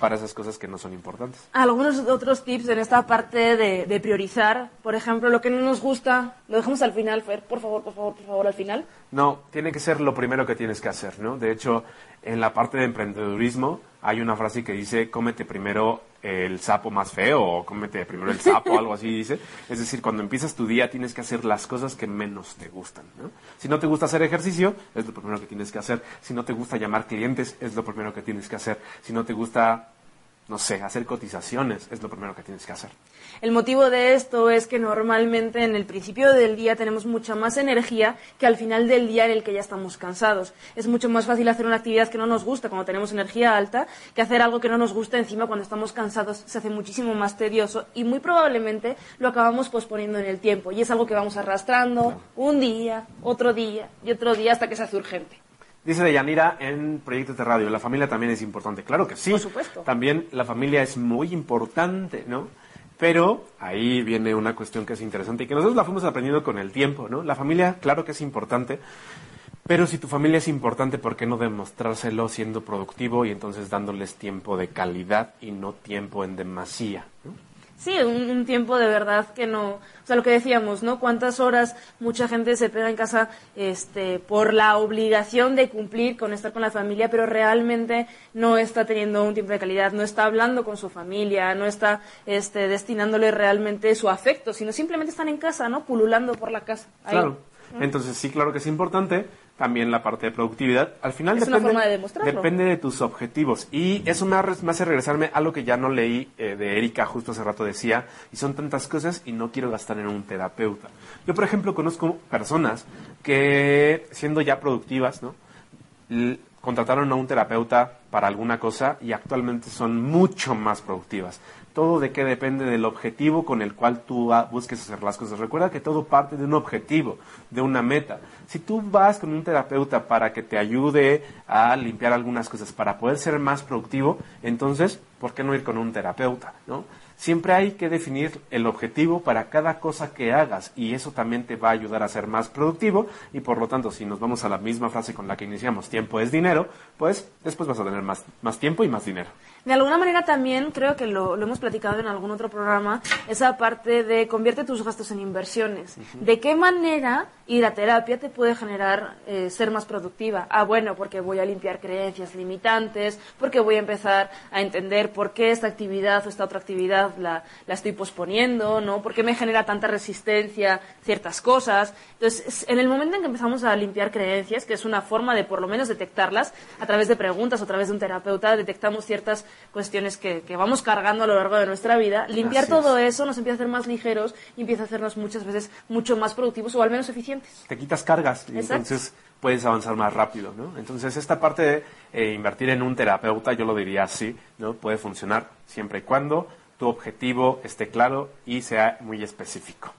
[SPEAKER 4] para esas cosas que no son importantes.
[SPEAKER 5] Algunos otros tips en esta parte de, de priorizar, por ejemplo, lo que no nos gusta, lo dejamos al final, Fer, por favor, por favor, por favor, al final.
[SPEAKER 4] No, tiene que ser lo primero que tienes que hacer, ¿no? De hecho, en la parte de emprendedurismo hay una frase que dice, cómete primero el sapo más feo o cómete primero el sapo, algo así dice. Es decir, cuando empiezas tu día tienes que hacer las cosas que menos te gustan, ¿no? Si no te gusta hacer ejercicio, es lo primero que tienes que hacer. Si no te gusta llamar clientes, es lo primero que tienes que hacer. Si no te gusta, no sé, hacer cotizaciones, es lo primero que tienes que hacer.
[SPEAKER 5] El motivo de esto es que normalmente en el principio del día tenemos mucha más energía que al final del día en el que ya estamos cansados. Es mucho más fácil hacer una actividad que no nos gusta cuando tenemos energía alta que hacer algo que no nos gusta encima cuando estamos cansados. Se hace muchísimo más tedioso y muy probablemente lo acabamos posponiendo en el tiempo. Y es algo que vamos arrastrando un día, otro día y otro día hasta que se hace urgente.
[SPEAKER 4] Dice Deyanira en Proyectos de Radio, la familia también es importante. Claro que sí.
[SPEAKER 5] Por supuesto.
[SPEAKER 4] También la familia es muy importante, ¿no? Pero ahí viene una cuestión que es interesante y que nosotros la fuimos aprendiendo con el tiempo, ¿no? La familia, claro que es importante, pero si tu familia es importante, ¿por qué no demostrárselo siendo productivo y entonces dándoles tiempo de calidad y no tiempo en demasía? ¿no?
[SPEAKER 5] Sí, un, tiempo de verdad que no, o sea, lo que decíamos, ¿no? Cuántas horas mucha gente se pega en casa, este, por la obligación de cumplir con estar con la familia, pero realmente no está teniendo un tiempo de calidad, no está hablando con su familia, no está, este, destinándole realmente su afecto, sino simplemente están en casa, ¿no? Pululando por la casa.
[SPEAKER 4] Claro. Entonces sí, claro que es importante. También la parte de productividad. Al final
[SPEAKER 5] Es una
[SPEAKER 4] depende,
[SPEAKER 5] forma de demostrarlo.
[SPEAKER 4] depende de tus objetivos. Y eso me, ha- me hace regresarme a lo que ya no leí eh, de Erika, justo hace rato decía, y son tantas cosas y no quiero gastar en un terapeuta. Yo, por ejemplo, conozco personas que, siendo ya productivas, ¿no? L- contrataron a un terapeuta para alguna cosa y actualmente son mucho más productivas. Todo de qué depende del objetivo con el cual tú ah, busques hacer las cosas. Recuerda que todo parte de un objetivo, de una meta. Si tú vas con un terapeuta para que te ayude a limpiar algunas cosas, para poder ser más productivo, entonces, ¿por qué no ir con un terapeuta? ¿no? Siempre hay que definir el objetivo para cada cosa que hagas y eso también te va a ayudar a ser más productivo y por lo tanto si nos vamos a la misma frase con la que iniciamos, tiempo es dinero, pues después vas a tener más, más tiempo y más dinero.
[SPEAKER 5] De alguna manera también, creo que lo, lo hemos platicado en algún otro programa, esa parte de convierte tus gastos en inversiones. ¿De qué manera ir a terapia te puede generar eh, ser más productiva? Ah, bueno, porque voy a limpiar creencias limitantes, porque voy a empezar a entender por qué esta actividad o esta otra actividad la, la estoy posponiendo, ¿no? ¿Por qué me genera tanta resistencia ciertas cosas? Entonces, es- en el momento en que empezamos a limpiar creencias, que es una forma de por lo menos detectarlas, a través de preguntas o a través de un terapeuta, detectamos ciertas cuestiones que, que vamos cargando a lo largo de nuestra vida. Limpiar
[SPEAKER 4] Así es.
[SPEAKER 5] todo eso nos empieza a hacer más ligeros y empieza a hacernos muchas veces mucho más productivos o al menos eficientes.
[SPEAKER 4] te quitas cargas y
[SPEAKER 5] Exacto.
[SPEAKER 4] entonces puedes avanzar más rápido, ¿no? Entonces esta parte de eh, invertir en un terapeuta, yo lo diría así, ¿no? Puede funcionar siempre y cuando tu objetivo esté claro y sea muy específico.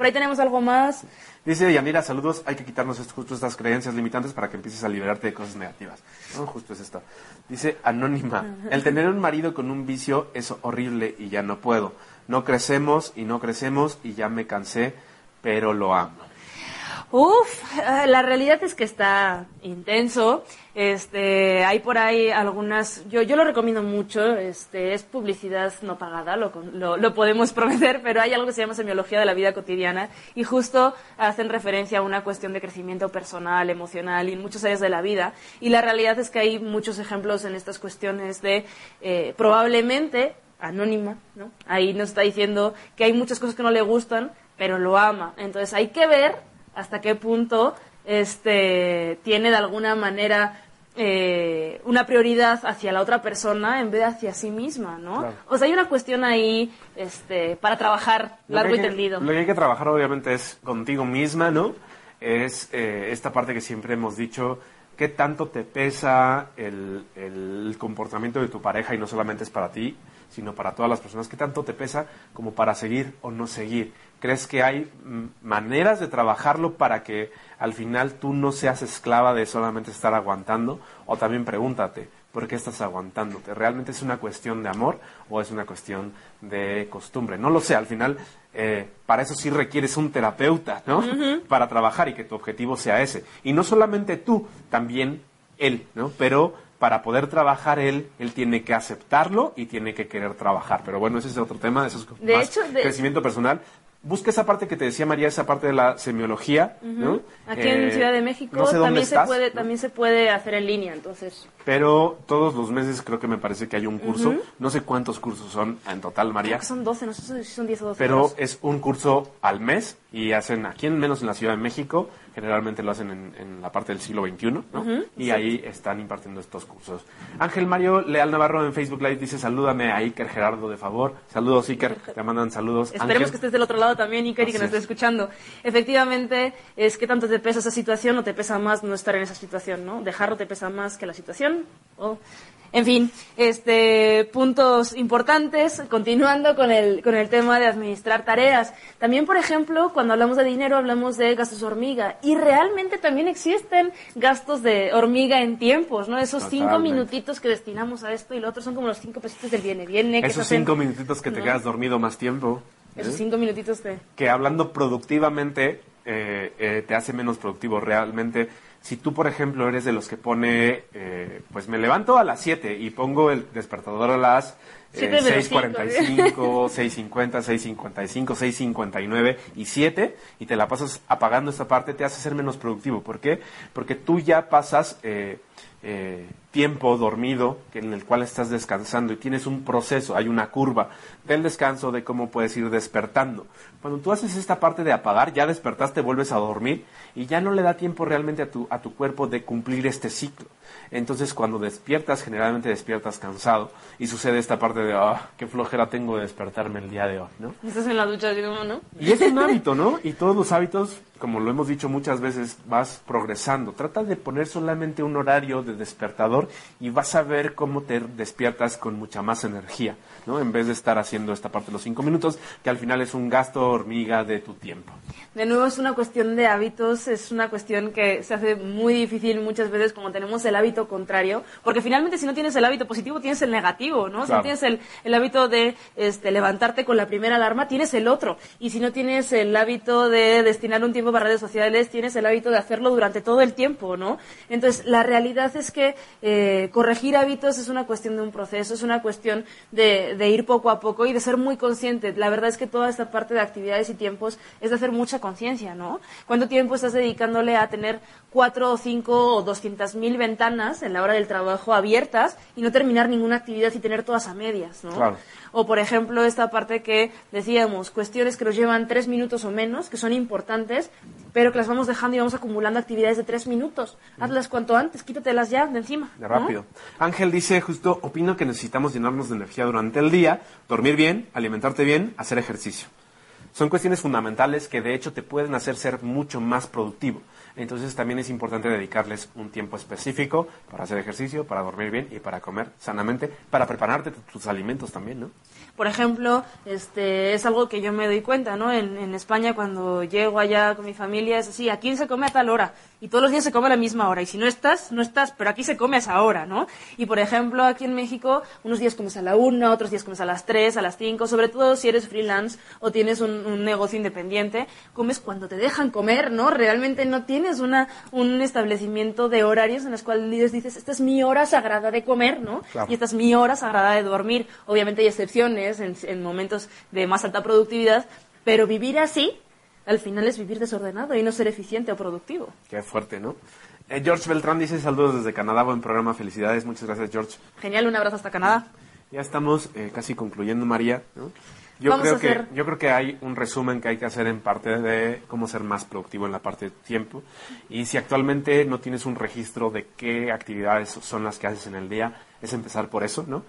[SPEAKER 5] Por ahí tenemos algo más.
[SPEAKER 4] Dice Yanira, saludos, hay que quitarnos justo estas creencias limitantes para que empieces a liberarte de cosas negativas. No, justo es esto. Dice Anónima, el tener un marido con un vicio es horrible y ya no puedo. No crecemos y no crecemos y ya me cansé, pero lo amo.
[SPEAKER 5] Uf, eh, la realidad es que está intenso. Este, hay por ahí algunas, yo, yo lo recomiendo mucho, este, es publicidad no pagada, lo, lo, lo podemos prometer, pero hay algo que se llama semiología de la vida cotidiana y justo hacen referencia a una cuestión de crecimiento personal, emocional y en muchas áreas de la vida. Y la realidad es que hay muchos ejemplos en estas cuestiones de, eh, probablemente, anónima, ¿no? Ahí nos está diciendo que hay muchas cosas que no le gustan, pero lo ama. Entonces hay que ver hasta qué punto este tiene de alguna manera eh, una prioridad hacia la otra persona en vez de hacia sí misma, ¿no?
[SPEAKER 4] Claro.
[SPEAKER 5] O sea, hay una cuestión ahí este, para trabajar largo y
[SPEAKER 4] que-
[SPEAKER 5] tendido.
[SPEAKER 4] Lo que hay que trabajar obviamente es contigo misma, ¿no? Es eh, esta parte que siempre hemos dicho qué tanto te pesa el, el comportamiento de tu pareja y no solamente es para ti, sino para todas las personas, qué tanto te pesa como para seguir o no seguir. ¿Crees que hay maneras de trabajarlo para que al final tú no seas esclava de solamente estar aguantando? O también pregúntate, ¿por qué estás aguantándote? ¿Realmente es una cuestión de amor o es una cuestión de costumbre? No lo sé, al final eh, para eso sí requieres un terapeuta, ¿no? Para trabajar y que tu objetivo sea ese. Y no solamente tú, también él, ¿no? Pero para poder trabajar él, él tiene que aceptarlo y tiene que querer trabajar. Pero bueno, ese es otro tema, eso es
[SPEAKER 5] De
[SPEAKER 4] más
[SPEAKER 5] hecho, de-
[SPEAKER 4] crecimiento personal. Busca esa parte que te decía María, esa parte de la semiología, ¿no?
[SPEAKER 5] Aquí
[SPEAKER 4] Eh,
[SPEAKER 5] en Ciudad de México
[SPEAKER 4] no sé dónde
[SPEAKER 5] también
[SPEAKER 4] estás,
[SPEAKER 5] se puede
[SPEAKER 4] ¿no?
[SPEAKER 5] también se puede hacer en línea, entonces
[SPEAKER 4] Pero todos los meses creo que me parece que hay un curso. No sé cuántos cursos son en total, María.
[SPEAKER 5] creo que son 12, no sé si son 10 o 12.
[SPEAKER 4] Pero es un curso al mes y hacen aquí en menos en la Ciudad de México, generalmente lo hacen en, en la parte del siglo XXI, ¿no? y ahí están impartiendo estos cursos. Ángel Mario Leal Navarro en Facebook Live dice, salúdame a Iker Gerardo de favor. Saludos Iker, te mandan saludos.
[SPEAKER 5] Esperemos
[SPEAKER 4] Ángel.
[SPEAKER 5] que estés del otro lado también, Iker, y que nos esté
[SPEAKER 4] es.
[SPEAKER 5] escuchando. Efectivamente, es que tanto te pesa esa situación o te pesa más no estar en esa situación, ¿no? Dejarlo te pesa más que la situación. o- En fin, este, puntos importantes, continuando con el, con el tema de administrar tareas. También, por ejemplo, cuando hablamos de dinero, hablamos de gastos hormiga. Y realmente también existen gastos de hormiga en tiempos, ¿no? Esos cinco
[SPEAKER 4] Totalmente.
[SPEAKER 5] minutitos que destinamos a esto y lo otro son como los cinco pesitos del viene, viene. que
[SPEAKER 4] Esos
[SPEAKER 5] se hacen-
[SPEAKER 4] cinco minutitos que te
[SPEAKER 5] ¿no?
[SPEAKER 4] quedas dormido más tiempo. ¿eh?
[SPEAKER 5] Esos cinco minutitos de...
[SPEAKER 4] que hablando productivamente eh, eh, te hace menos productivo realmente. Si tú, por ejemplo, eres de los que pone, eh, pues me levanto a las 7 y pongo el despertador a las eh,
[SPEAKER 5] Siete menos cinco,
[SPEAKER 4] 6.45, 6.50, 6.55, 6.59 y 7 y te la pasas apagando esta parte, te hace ser menos productivo. ¿Por qué? Porque tú ya pasas eh, eh, tiempo dormido que en el cual estás descansando y tienes un proceso, hay una curva del descanso de cómo puedes ir despertando. Cuando tú haces esta parte de apagar, ya despertaste, vuelves a dormir y ya no le da tiempo realmente a tu, a tu cuerpo de cumplir este ciclo. Entonces cuando despiertas, generalmente despiertas cansado y sucede esta parte de, ah, qué flojera tengo de despertarme el día de hoy, ¿no?
[SPEAKER 5] Estás en la ducha, ¿no?
[SPEAKER 4] Y es un hábito, ¿no? Y todos los hábitos, como lo hemos dicho muchas veces, vas progresando. Trata de poner solamente un horario de despertador y vas a ver cómo te despiertas con mucha más energía, ¿no? En vez de estar haciendo esta parte de los cinco minutos, que al final es un gasto hormiga de tu tiempo.
[SPEAKER 5] De nuevo es una cuestión de hábitos, es una cuestión que se hace muy difícil muchas veces cuando tenemos el hábito contrario, porque finalmente si no tienes el hábito positivo tienes el negativo, ¿no? Si no tienes el, el hábito de este, levantarte con la primera alarma, tienes el otro. Y si no tienes el hábito de destinar un tiempo para redes sociales, tienes el hábito de hacerlo durante todo el tiempo, ¿no? Entonces, la realidad es que eh, corregir hábitos es una cuestión de un proceso, es una cuestión de, de ir poco a poco y de ser muy consciente. La verdad es que toda esta parte de actividades y tiempos es de hacer mucha conciencia, ¿no? ¿Cuánto tiempo estás dedicándole a tener cuatro o cinco o doscientas mil ventanas en la hora del trabajo abiertas y no terminar ninguna actividad y tener todas a medias, ¿no?
[SPEAKER 4] Claro.
[SPEAKER 5] O, por ejemplo, esta parte que decíamos, cuestiones que nos llevan tres minutos o menos, que son importantes, pero que las vamos dejando y vamos acumulando actividades de tres minutos. Hazlas cuanto antes, quítatelas ya de encima.
[SPEAKER 4] De
[SPEAKER 5] ¿no?
[SPEAKER 4] rápido. Ángel dice, justo, opino que necesitamos llenarnos de energía durante el día, dormir bien, alimentarte bien, hacer ejercicio. Son cuestiones fundamentales que de hecho te pueden hacer ser mucho más productivo. Entonces también es importante dedicarles un tiempo específico para hacer ejercicio, para dormir bien y para comer sanamente, para prepararte tu- tus alimentos también, ¿no?
[SPEAKER 5] Por ejemplo, este, es algo que yo me doy cuenta, ¿no? En, en España, cuando llego allá con mi familia, es así, aquí se come a tal hora, y todos los días se come a la misma hora, y si no estás, no estás, pero aquí se come a esa hora, ¿no? Y por ejemplo, aquí en México, unos días comes a la una, otros días comes a las tres, a las cinco, sobre todo si eres freelance o tienes un, un negocio independiente, comes cuando te dejan comer, ¿no? Realmente no tienes una, un establecimiento de horarios en los cuales dices, esta es mi hora sagrada de comer, ¿no?
[SPEAKER 4] Claro.
[SPEAKER 5] Y esta es mi hora sagrada de dormir. Obviamente hay excepciones en, en momentos de más alta productividad, pero vivir así, al final es vivir desordenado y no ser eficiente o productivo.
[SPEAKER 4] Qué fuerte, ¿no? Eh, George Beltrán dice saludos desde Canadá, buen programa, felicidades, muchas gracias George.
[SPEAKER 5] Genial, un abrazo hasta Canadá.
[SPEAKER 4] Ya estamos eh, casi concluyendo, María. ¿no? Yo
[SPEAKER 5] Vamos
[SPEAKER 4] creo
[SPEAKER 5] a
[SPEAKER 4] que
[SPEAKER 5] hacer-
[SPEAKER 4] yo creo que hay un resumen que hay que hacer en parte de cómo ser más productivo en la parte de tiempo. Y si actualmente no tienes un registro de qué actividades son las que haces en el día, es empezar por eso, ¿no?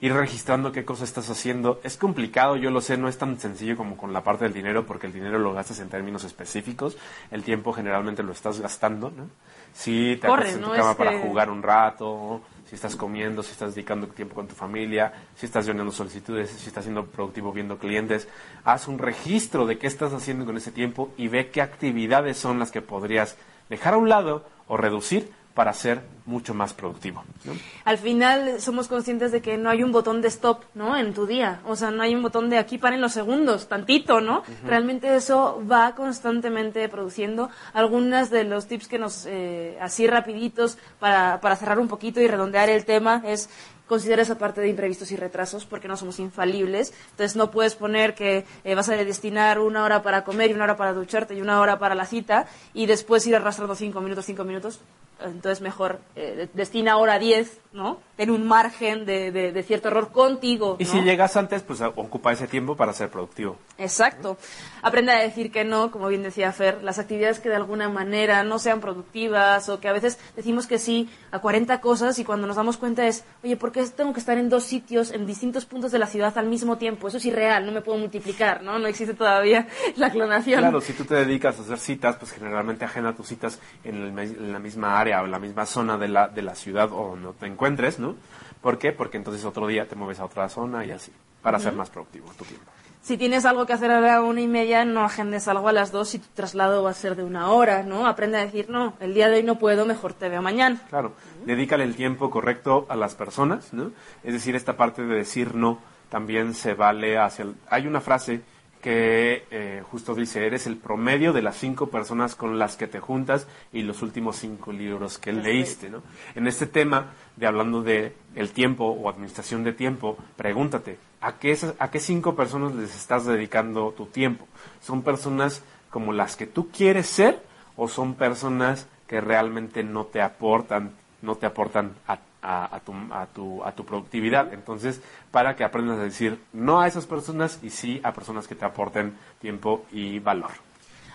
[SPEAKER 4] ir registrando qué cosa estás haciendo. Es complicado, yo lo sé, no es tan sencillo como con la parte del dinero, porque el dinero lo gastas en términos específicos, el tiempo generalmente lo estás gastando, ¿no? Si te
[SPEAKER 5] Corre,
[SPEAKER 4] en tu
[SPEAKER 5] ¿no?
[SPEAKER 4] cama para
[SPEAKER 5] que-
[SPEAKER 4] jugar un rato, si estás comiendo, si estás dedicando tiempo con tu familia, si estás llenando solicitudes, si estás siendo productivo viendo clientes, haz un registro de qué estás haciendo con ese tiempo y ve qué actividades son las que podrías dejar a un lado o reducir para ser mucho más productivo. ¿no?
[SPEAKER 5] Al final somos conscientes de que no hay un botón de stop, ¿no? En tu día. O sea, no hay un botón de aquí paren los segundos, tantito, ¿no? Realmente eso va constantemente produciendo. Algunas de los tips que nos, eh, así rapiditos, para, para cerrar un poquito y redondear el tema, es considera esa parte de imprevistos y retrasos porque no somos infalibles. Entonces no puedes poner que eh, vas a destinar una hora para comer y una hora para ducharte y una hora para la cita y después ir arrastrando cinco minutos, cinco minutos. Entonces mejor eh, destina hora 10, ¿no? Ten un margen de, de- de cierto error contigo.
[SPEAKER 4] Y si llegas antes, pues ocupa ese tiempo para ser productivo.
[SPEAKER 5] Exacto. Aprende a decir que no, como bien decía Fer, las actividades que de alguna manera no sean productivas o que a veces decimos que sí a 40 cosas y cuando nos damos cuenta es, oye, ¿por qué tengo que estar en dos sitios, en distintos puntos de la ciudad al mismo tiempo? Eso es irreal, no me puedo multiplicar, ¿no? No existe todavía la clonación.
[SPEAKER 4] Claro, si tú te dedicas a hacer citas, pues generalmente agenda tus citas en, el me- en la misma área o en la misma zona de la, de la ciudad o donde te encuentres, ¿no? ¿Por qué? Porque entonces otro día te mueves a otra zona y así, para ser más productivo tu tiempo.
[SPEAKER 5] Si tienes algo que hacer a la una y media, no agendes algo a las dos si tu traslado va a ser de una hora, ¿no? Aprende a decir, no, el día de hoy no puedo, mejor te veo mañana.
[SPEAKER 4] Claro, dedícale el tiempo correcto a las personas, ¿no? Es decir, esta parte de decir no también se vale hacia... el- Hay una frase que eh, justo dice, eres el promedio de las cinco personas con las que te juntas y los últimos cinco libros que leíste, ¿no? En este tema de hablando de el tiempo o administración de tiempo, pregúntate, ¿a qué, ¿a qué cinco personas les estás dedicando tu tiempo? ¿Son personas como las que tú quieres ser o son personas que realmente no te aportan, no te aportan a, a- tu, a, tu, a tu productividad? Entonces, para que aprendas a decir no a esas personas y sí a personas que te aporten tiempo y valor.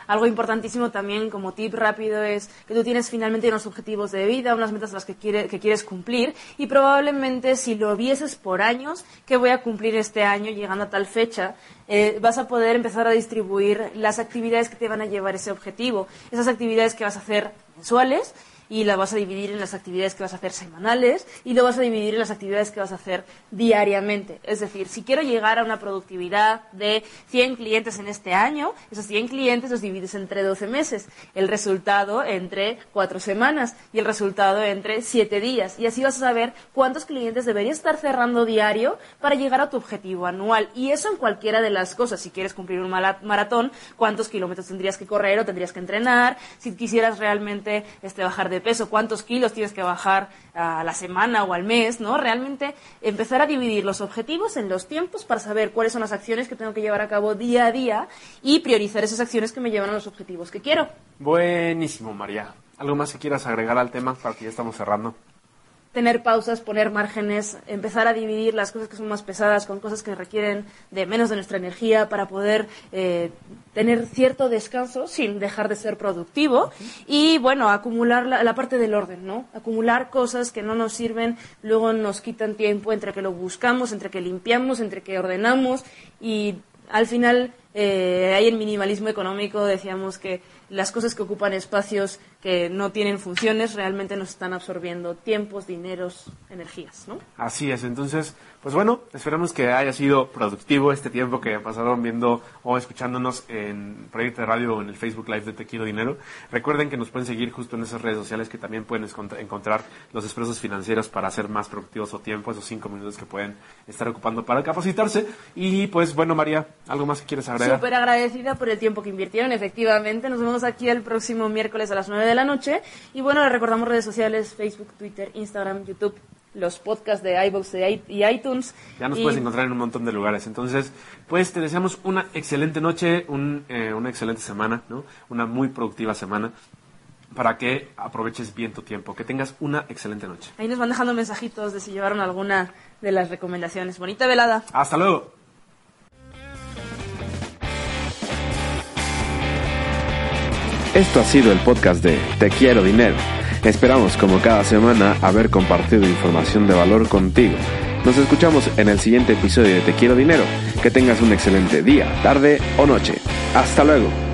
[SPEAKER 5] Algo importantísimo también como tip rápido es que tú tienes finalmente unos objetivos de vida, unas metas las que, quiere- que quieres cumplir y probablemente si lo vieses por años, que voy a cumplir este año llegando a tal fecha, eh, vas a poder empezar a distribuir las actividades que te van a llevar ese objetivo. Esas actividades que vas a hacer mensuales y las vas a dividir en las actividades que vas a hacer semanales y lo vas a dividir en las actividades que vas a hacer diariamente. Es decir, si quiero llegar a una productividad de 100 clientes en este año, esos 100 clientes los divides entre 12 meses, el resultado entre 4 semanas y el resultado entre 7 días. Y así vas a saber cuántos clientes deberías estar cerrando diario para llegar a tu objetivo anual. Y eso en cualquiera de las cosas. Si quieres cumplir un maratón, cuántos kilómetros tendrías que correr o tendrías que entrenar. Si quisieras realmente este, bajar de peso, cuántos kilos tienes que bajar a la semana o al mes, ¿no? Realmente empezar a dividir los objetivos en los tiempos para saber cuáles son las acciones que tengo que llevar a cabo día a día y priorizar esas acciones que me llevan a los objetivos que quiero.
[SPEAKER 4] Buenísimo, María. ¿Algo más que quieras agregar al tema para que ya estamos cerrando?
[SPEAKER 5] Tener pausas, poner márgenes, empezar a dividir las cosas que son más pesadas con cosas que requieren de menos de nuestra energía para poder eh, tener cierto descanso sin dejar de ser productivo y bueno, acumular la, la parte del orden, ¿no? Acumular cosas que no nos sirven, luego nos quitan tiempo entre que lo buscamos, entre que limpiamos, entre que ordenamos y al final eh, hay el minimalismo económico, decíamos que las cosas que ocupan espacios que no tienen funciones realmente nos están absorbiendo tiempos, dineros, energías, ¿no?
[SPEAKER 4] Así es, entonces, pues bueno, esperamos que haya sido productivo este tiempo que pasaron viendo o escuchándonos en Proyecto de Radio o en el Facebook Live de Te Quiero Dinero. Recuerden que nos pueden seguir justo en esas redes sociales que también pueden encontrar los expresos financieros para hacer más productivos su tiempo, esos cinco minutos que pueden estar ocupando para capacitarse. Y pues bueno, María, ¿algo más que quieres agregar?
[SPEAKER 5] Súper agradecida por el tiempo que invirtieron, efectivamente. Nos vemos aquí el próximo miércoles a las 9 de la noche. Y bueno, les recordamos redes sociales, Facebook, Twitter, Instagram, YouTube, los podcasts de iVoox y iTunes.
[SPEAKER 4] Ya nos
[SPEAKER 5] Y-
[SPEAKER 4] puedes encontrar en un montón de lugares. Entonces, pues te deseamos una excelente noche, un, eh, una excelente semana, ¿no? Una muy productiva semana para que aproveches bien tu tiempo. Que tengas una excelente noche.
[SPEAKER 5] Ahí nos van dejando mensajitos de si llevaron alguna de las recomendaciones. Bonita velada.
[SPEAKER 4] Hasta luego.
[SPEAKER 3] Esto ha sido el podcast de Te Quiero Dinero. Esperamos como cada semana haber compartido información de valor contigo
[SPEAKER 4] Nos escuchamos en el siguiente episodio de Te Quiero Dinero. Que tengas un excelente día, tarde o noche. Hasta luego.